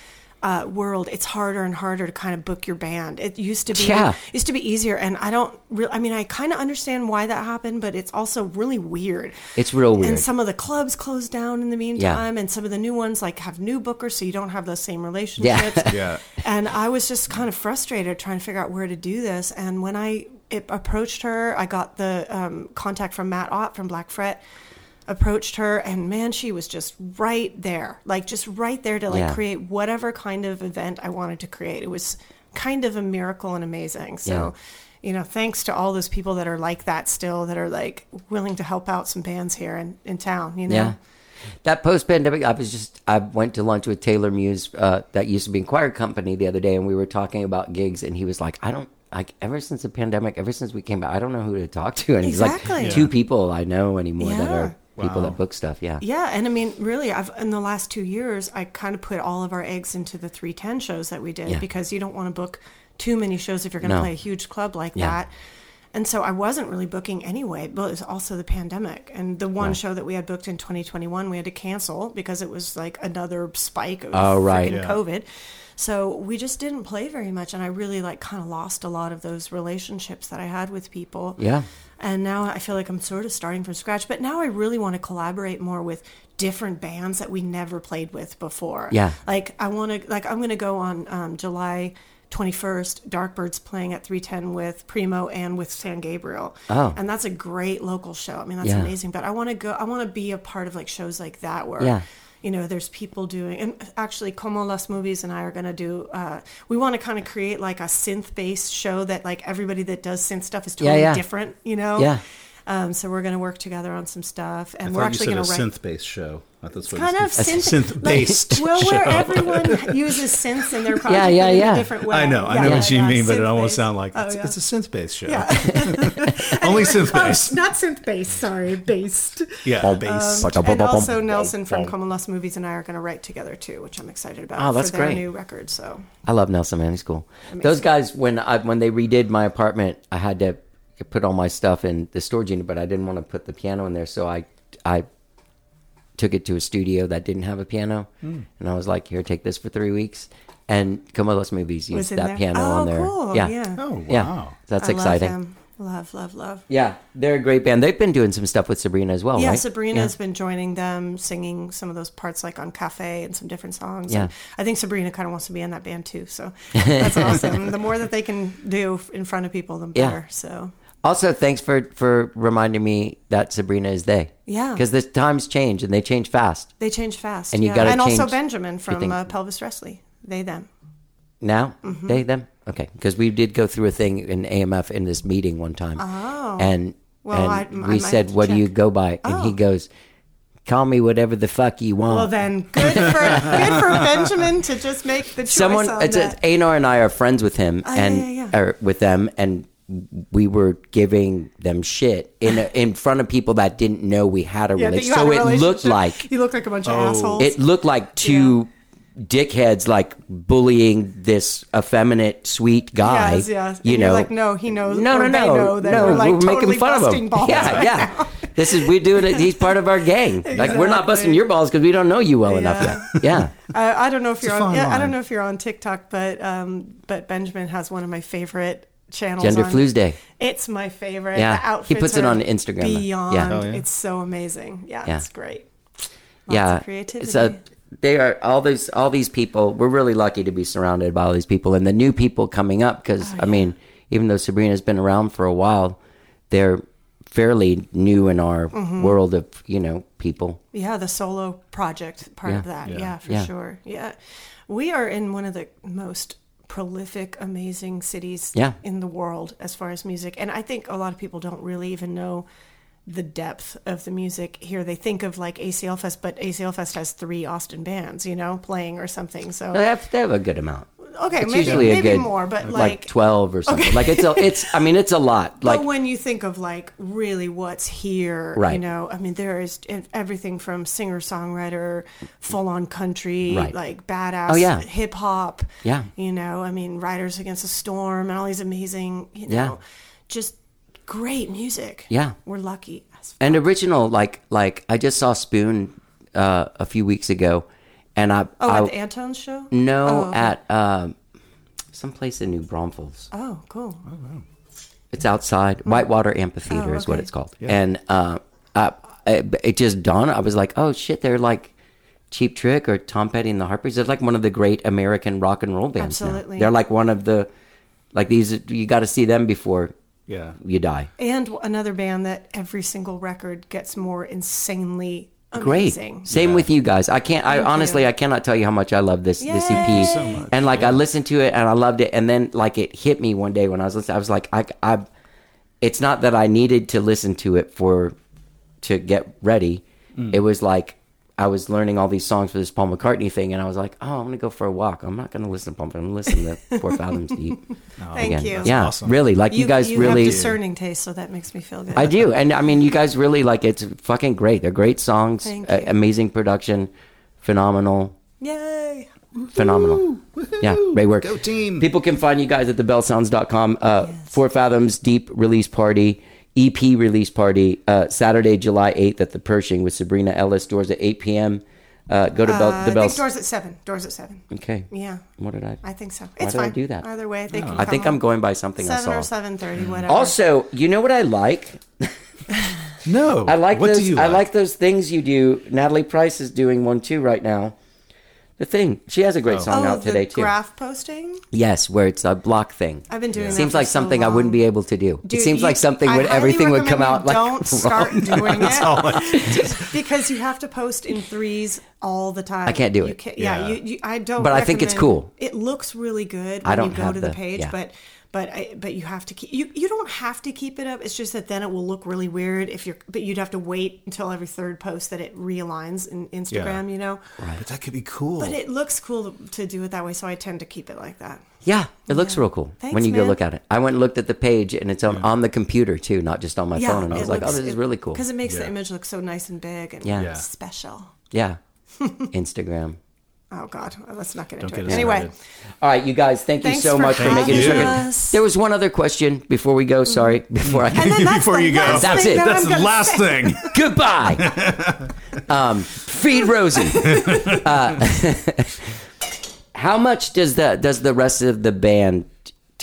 Uh, world, it's harder and harder to kind of book your band. It used to be Yeah. used to be easier, and I don't. Re- I mean, I kind of understand why that happened, but it's also really weird. It's real weird. And some of the clubs closed down in the meantime, and some of the new ones like have new bookers, so you don't have those same relationships. Yeah. And I was just kind of frustrated trying to figure out where to do this. And when I it approached her, I got the um, contact from Matt Ott from Black Fret. Approached her, and man, she was just right there, like just right there to like Yeah. create whatever kind of event I wanted to create. It was kind of a miracle and amazing. So. Yeah. You know, thanks to all those people that are like that still, that are like willing to help out some bands here in, in town, you know? Yeah. That post pandemic, I was just, I went to lunch with Taylor Muse, uh, that used to be in Quiet Company the other day, and we were talking about gigs, and he was like, I don't, like, ever since the pandemic, ever since we came back, I don't know who to talk to. And he's Exactly. like, two people I know anymore that Yeah. Are people that book stuff. Yeah. Yeah, and I mean, really, I've in the last two years, I kind of put all of our eggs into the three ten shows that we did Yeah. because you don't want to book too many shows if you're going to No. play a huge club like Yeah. that. And so I wasn't really booking anyway, but it was also the pandemic. And the one Right. show that we had booked in 2021, we had to cancel because it was like another spike of Oh, right. Yeah. COVID. So we just didn't play very much. And I really like kind of lost a lot of those relationships that I had with people. Yeah. And now I feel like I'm sort of starting from scratch. But now I really want to collaborate more with different bands that we never played with before. Yeah. Like I want to, like I'm going to go on um, July 21st. Darkbird's playing at 310 with Primo and with San Gabriel. Oh. And that's a great local show. I mean, that's Yeah. amazing. But I want to go. I want to be a part of like shows like that where. Yeah. You know, there's people doing, and actually, Como Las Movies and I are going to do. Uh, we want to kind of create like a synth-based show that like everybody that does synth stuff is Yeah, totally yeah. different. You know, Yeah. Um, so we're going to work together on some stuff, and thought we're actually going to write. synth-based show. That's what Kind of synth, synth-based. Like, well, where everyone uses synths in their project Yeah, yeah, in yeah. a different way. I know, I know yeah, what you yeah, mean, but it almost synth-based. sounds like Oh, it's, yeah. it's a synth-based show. Yeah. Only Oh, synth-based. not synth based, sorry, based. yeah, bass. And also Nelson from Como Las Movies and I are going to write together too, which I'm excited about Oh, that's for their great. new record. So I love Nelson Manning School. Those guys, when I when they redid my apartment, I had to put all my stuff in the storage unit, but I didn't want to put the piano in there, so I I took it to a studio that didn't have a piano, Hmm. and I was like, "Here, take this for three weeks." And Como Las Movies Was used in that there? piano Oh, on there. cool, Yeah, yeah. Oh, wow. yeah, that's I exciting. Love, love, love, love. Yeah, they're a great band. They've been doing some stuff with Sabrina as well, yeah, right? Sabrina's been joining them, singing some of those parts like on Cafe and some different songs. Yeah. And I think Sabrina kind of wants to be in that band too. So that's awesome. The more that they can do in front of people, the Yeah. better. So Also, thanks for for reminding me that Sabrina is they. Yeah. because the times change and they change fast. they change fast. And you yeah. gotta and also Benjamin from uh, Pelvis Wrestley. They them. Now Mm-hmm. they them okay because we did go through a thing in AMF in this meeting one time. Oh. and Well, and I- I we said, to "What do you go by?" And he Oh. goes, "Call me whatever the fuck you want." Well, then good for good for Benjamin to just make the choice Someone, on it's that. Anar and I are friends with him, yeah, and yeah, yeah. Or with them, and we were giving them shit in a, in front of people that didn't know we had a Yeah, relationship. you had So a it looked like you look like a bunch of Oh. assholes. it looked like two dickheads like bullying this effeminate sweet guy. Yes, yes. You And know, you're like, no, he knows. No, or no, they no, know that no. we're like making totally fun of him. balls yeah, right yeah. now. This is we're doing it. He's part of our gang. Like we're not busting your balls because we don't know you well enough Yeah. yet. Yeah. I, I don't know if you're on. fine Yeah, I don't know if you're on TikTok, but um, but Benjamin has one of my favorite channels. Gender on- Flues Day. It's my favorite. Yeah. the He puts it on Instagram. Beyond, Yeah. Oh, yeah. it's so amazing. Yeah, Yeah. it's great. Lots yeah. of creativity. It's a, they are all these all these people. We're really lucky to be surrounded by all these people, and the new people coming up. Because Oh, I mean, even though Sabrina's been around for a while, they're fairly new in our Mm-hmm. world of you know people. Yeah, the solo project part of that. Yeah. Yeah, for Yeah. sure. Yeah. We are in one of the most prolific, amazing cities Yeah. in the world as far as music. And I think a lot of people don't really even know the depth of the music here. They think of like ACL Fest, but ACL Fest has three Austin bands, you know, playing or something. So They have, they have a good amount. Okay, It's maybe usually a maybe good more, but like, like, twelve or something. Like it's a, it's. I mean, it's a lot. Like but when you think of like really what's here, Right. you know, I mean, there is everything from singer songwriter, full on country, Right. like badass Oh, yeah. hip hop. Yeah. You know, I mean, Riders Against the Storm and all these amazing, you know, Yeah. just great music. Yeah. We're lucky. as and original like like I just saw Spoon uh, a few weeks ago, and I Oh, I, at the Antone's show? no Oh, okay. at um, someplace in New Braunfels. Oh, cool. Oh, wow. It's outside Whitewater Amphitheater Oh, is what it's called, and uh, I, it, it just dawned. I was like, oh shit, they're like. Cheap Trick or Tom Petty and the Harpers. They're like one of the great American rock and roll bands. now. Absolutely. They're like one of the, like these. You got to see them before Yeah. you die. And another band that every single record gets more insanely Great. amazing. Same with you guys. I can't. I Thank honestly, you. I cannot tell you how much I love this this EP. So much, and like I listened to it and I loved it, and then like it hit me one day when I was listening. I was like, I, I. It's not that I needed to listen to it for, to get ready. Mm. It was like I was learning all these songs for this Paul McCartney thing, and I was like, oh, I'm gonna go for a walk. I'm not gonna listen to Paul. I'm gonna listen to Four Fathoms Deep. Thank again. you. Yeah, awesome. really. Like you, guys you really. have discerning taste, so that makes me feel good. I do, and I mean, you guys really like it's fucking great. They're great songs, Thank uh, you. amazing production, phenomenal, Yay! phenomenal. Yeah, great work. Go team. People can find you guys at thebellesounds.com. Uh, Four Fathoms Deep release party, EP release party, uh, Saturday, July 8th at the Pershing with Sabrina Ellis. Doors at 8 p.m. Uh, go to Bell, Uh, the I think doors at seven. Doors at seven. Okay. Yeah, What did I? I think so. Why It's did I fine. do that? Either way, they can. I think come I'm going by something I seven saw. or seven thirty, whatever. Also, you know what I like? No. I like what those. do you I like? like those things you do. Natalie Price is doing one too right now. The thing she has a great oh. song oh, out today the too. graph posting. yes, where it's a block thing. I've been doing. that Seems for like so something I wouldn't be able to do. Dude, it seems you- like something I would everything would come out like Don't start doing it because you have to post in threes all the time. I can't do You it. can't- yeah, Yeah. You, you, I don't. But I think it's cool. It looks really good I when don't you go have to the, the- page, yeah. but but I, but you have to keep you you don't have to keep it up. It's just that then it will look really weird if you're. But you'd have to wait until every third post that it realigns in Instagram. You know. right? But that could be cool. But it looks cool to, to do it that way, so I tend to keep it like that. Yeah, it looks real cool Thanks, when you go look at it. I went and looked at the page, and it's on, on the computer too, not just on my phone. And I was like, "Oh, this is really cool." because it makes the image look so nice and big and Yeah. Yeah. special. Yeah, Instagram. Oh God, let's not get Don't into get it. Anyway, started. All right, you guys, thank you Thanks so for much for making this having record. us. There was one other question before we go. Sorry, before I and then that's Before the you go. last That's thing it. that That's I'm the gonna last say. thing. goodbye. um, feed Rosie. Uh, how much does the does the rest of the band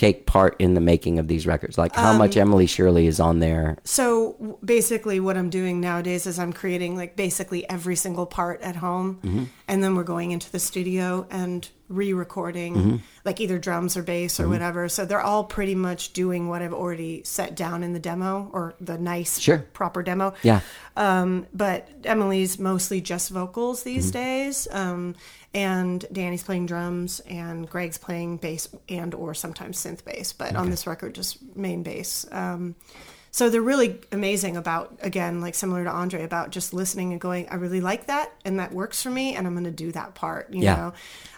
take part in the making of these records? Like, how much Um, Emily Shirley is on there? So basically, what I'm doing nowadays is I'm creating like basically every single part at home, Mm-hmm. and then we're going into the studio and re-recording, Mm-hmm. like either drums or bass or whatever. So they're all pretty much doing what I've already set down in the demo or the nice, Sure. proper demo. Yeah. Um, but Emily's mostly just vocals these Mm-hmm. days. Um, and Danny's playing drums and Greg's playing bass and or sometimes synth bass, but on this record just main bass. Um, so they're really amazing about again, like similar to Andre, about just listening and going, I really like that and that works for me and I'm gonna do that part, you Yeah. know.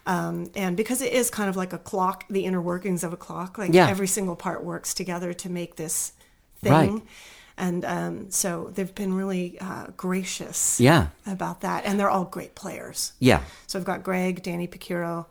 Um, and because it is kind of like a clock, the inner workings of a clock, like Yeah. every single part works together to make this thing. Right. And um, so they've been really uh, gracious Yeah. about that. And they're all great players. Yeah. So I've got Greg, Danny Picuro,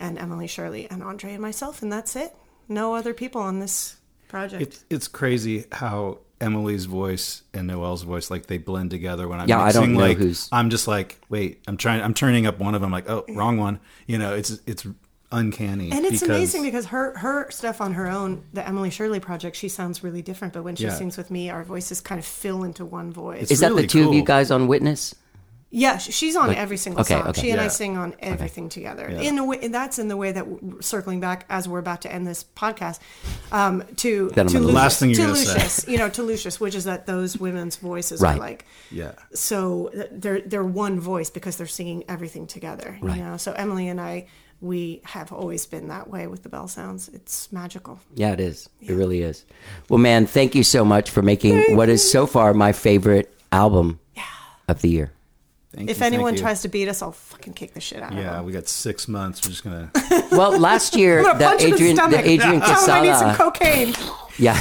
and Emily Shirley, and Andre and myself, and that's it. No other people on this project. It's it's crazy how Emily's voice and Noëlle's voice like they blend together when I'm Yeah, I don't know like who's- I'm just like wait I'm trying I'm turning up one of them like oh wrong one you know it's it's uncanny and it's because- amazing because her her stuff on her own, the Emily Shirley project, she sounds really different. But when she Yeah. sings with me, our voices kind of fill into one voice. It's Is that the two of you guys on Witness? Yeah, she's on every single okay, song. okay. She and I sing on everything together. In a way, that's in the way that w- circling back as we're about to end this podcast um, to Then to Lucius, Last thing you're to gonna say. Lucius, you know, to Lucius, which is that those women's voices Right. are like yeah so they're they're one voice because they're singing everything together. You know, so Emily and I we have always been that way with the belle sounds. It's magical. Yeah, it is. It really is. Well, man, thank you so much for making what is so far my favorite album of the year. Thank if you, anyone you. tries to beat us, I'll fucking kick the shit out of yeah them. we got six months we're just gonna Well, last year, I'm gonna the punch him in Adrian, the stomach. Adrian Tell him I need some Casada, cocaine. yeah.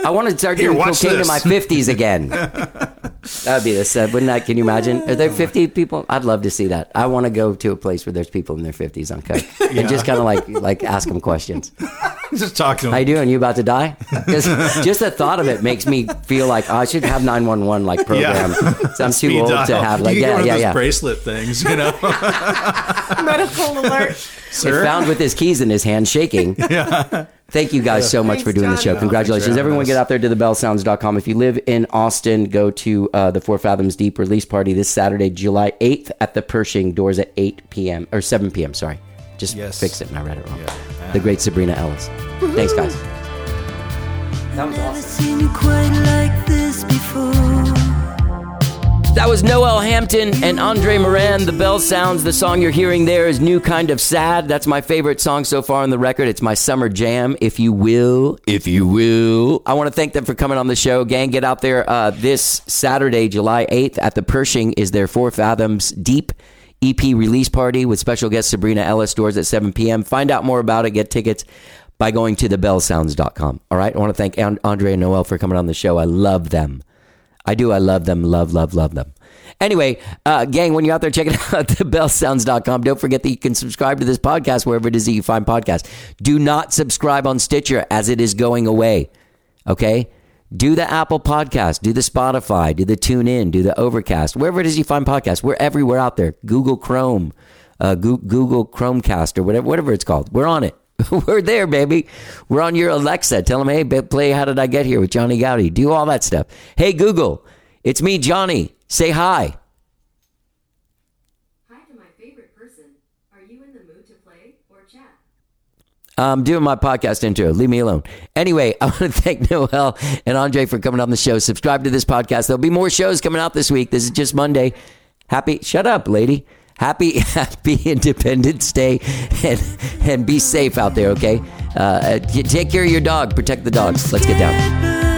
I want to start Here, doing watch cocaine in this. my fifties again. That'd be the sad. Wouldn't that? Can you imagine? Are there fifty people? I'd love to see that. I want to go to a place where there's people in their fifties on coke and just kind of like like ask them questions. just talk to them. How you them doing? You about to die? just the thought of it makes me feel like oh, I should have nine one one like program. So I'm too Speed old to have like you can get yeah of yeah those yeah. bracelet things you know Medical alert. If found with his keys in his hand shaking. Thank you guys so much Thanks, for doing the John. show. Congratulations. thanks for Everyone having get out there to thebellesounds.com. If you live in Austin, go to uh, the Four Fathoms Deep release party this Saturday, July 8th at the Pershing. Doors at 8 p.m. or 7 p.m. Sorry. Just Yes. fix it and I read it wrong. Yeah. The great Sabrina Ellis. Thanks, guys. That was Never seen you quite like this before. That was Noëlle Hampton and Andre Moran. The belle sounds. The song you're hearing there is New Kind of Sad. That's my favorite song so far on the record. It's my summer jam, if you will. If you will. I want to thank them for coming on the show. Gang, get out there uh, this Saturday, July 8th at the Pershing is their Four Fathoms Deep EP release party with special guest Sabrina Ellis. Doors at 7 p.m. Find out more about it. Get tickets by going to thebellesounds.com. All right. I want to thank An- Andre and Noëlle for coming on the show. I love them. I do. I love them. Love, love, love them. Anyway, uh, gang, when you're out there checking out thebellesounds.com, don't forget that you can subscribe to this podcast wherever it is that you find podcasts. Do not subscribe on Stitcher as it is going away. Okay? Do the Apple Podcast, do the Spotify, do the TuneIn, do the Overcast, wherever it is you find podcasts. We're everywhere out there. Google Chrome, uh, Goo- Google Chromecast, or whatever, whatever it's called. We're on it. We're there, baby. We're on your Alexa. Tell them, hey, play How Did I Get Here with Johnny Goudie. Do all that stuff. Hey, Google, it's me, Johnny. Say hi. Hi to my favorite person. Are you in the mood to play or chat? I'm doing my podcast intro. Leave me alone. Anyway, I want to thank Noëlle and Andre for coming on the show. Subscribe to this podcast. There'll be more shows coming out this week. This is just Monday. Happy, shut up, lady. Happy, happy Independence Day and, and be safe out there, okay? Uh, take care of your dog. Protect the dogs. Let's get down.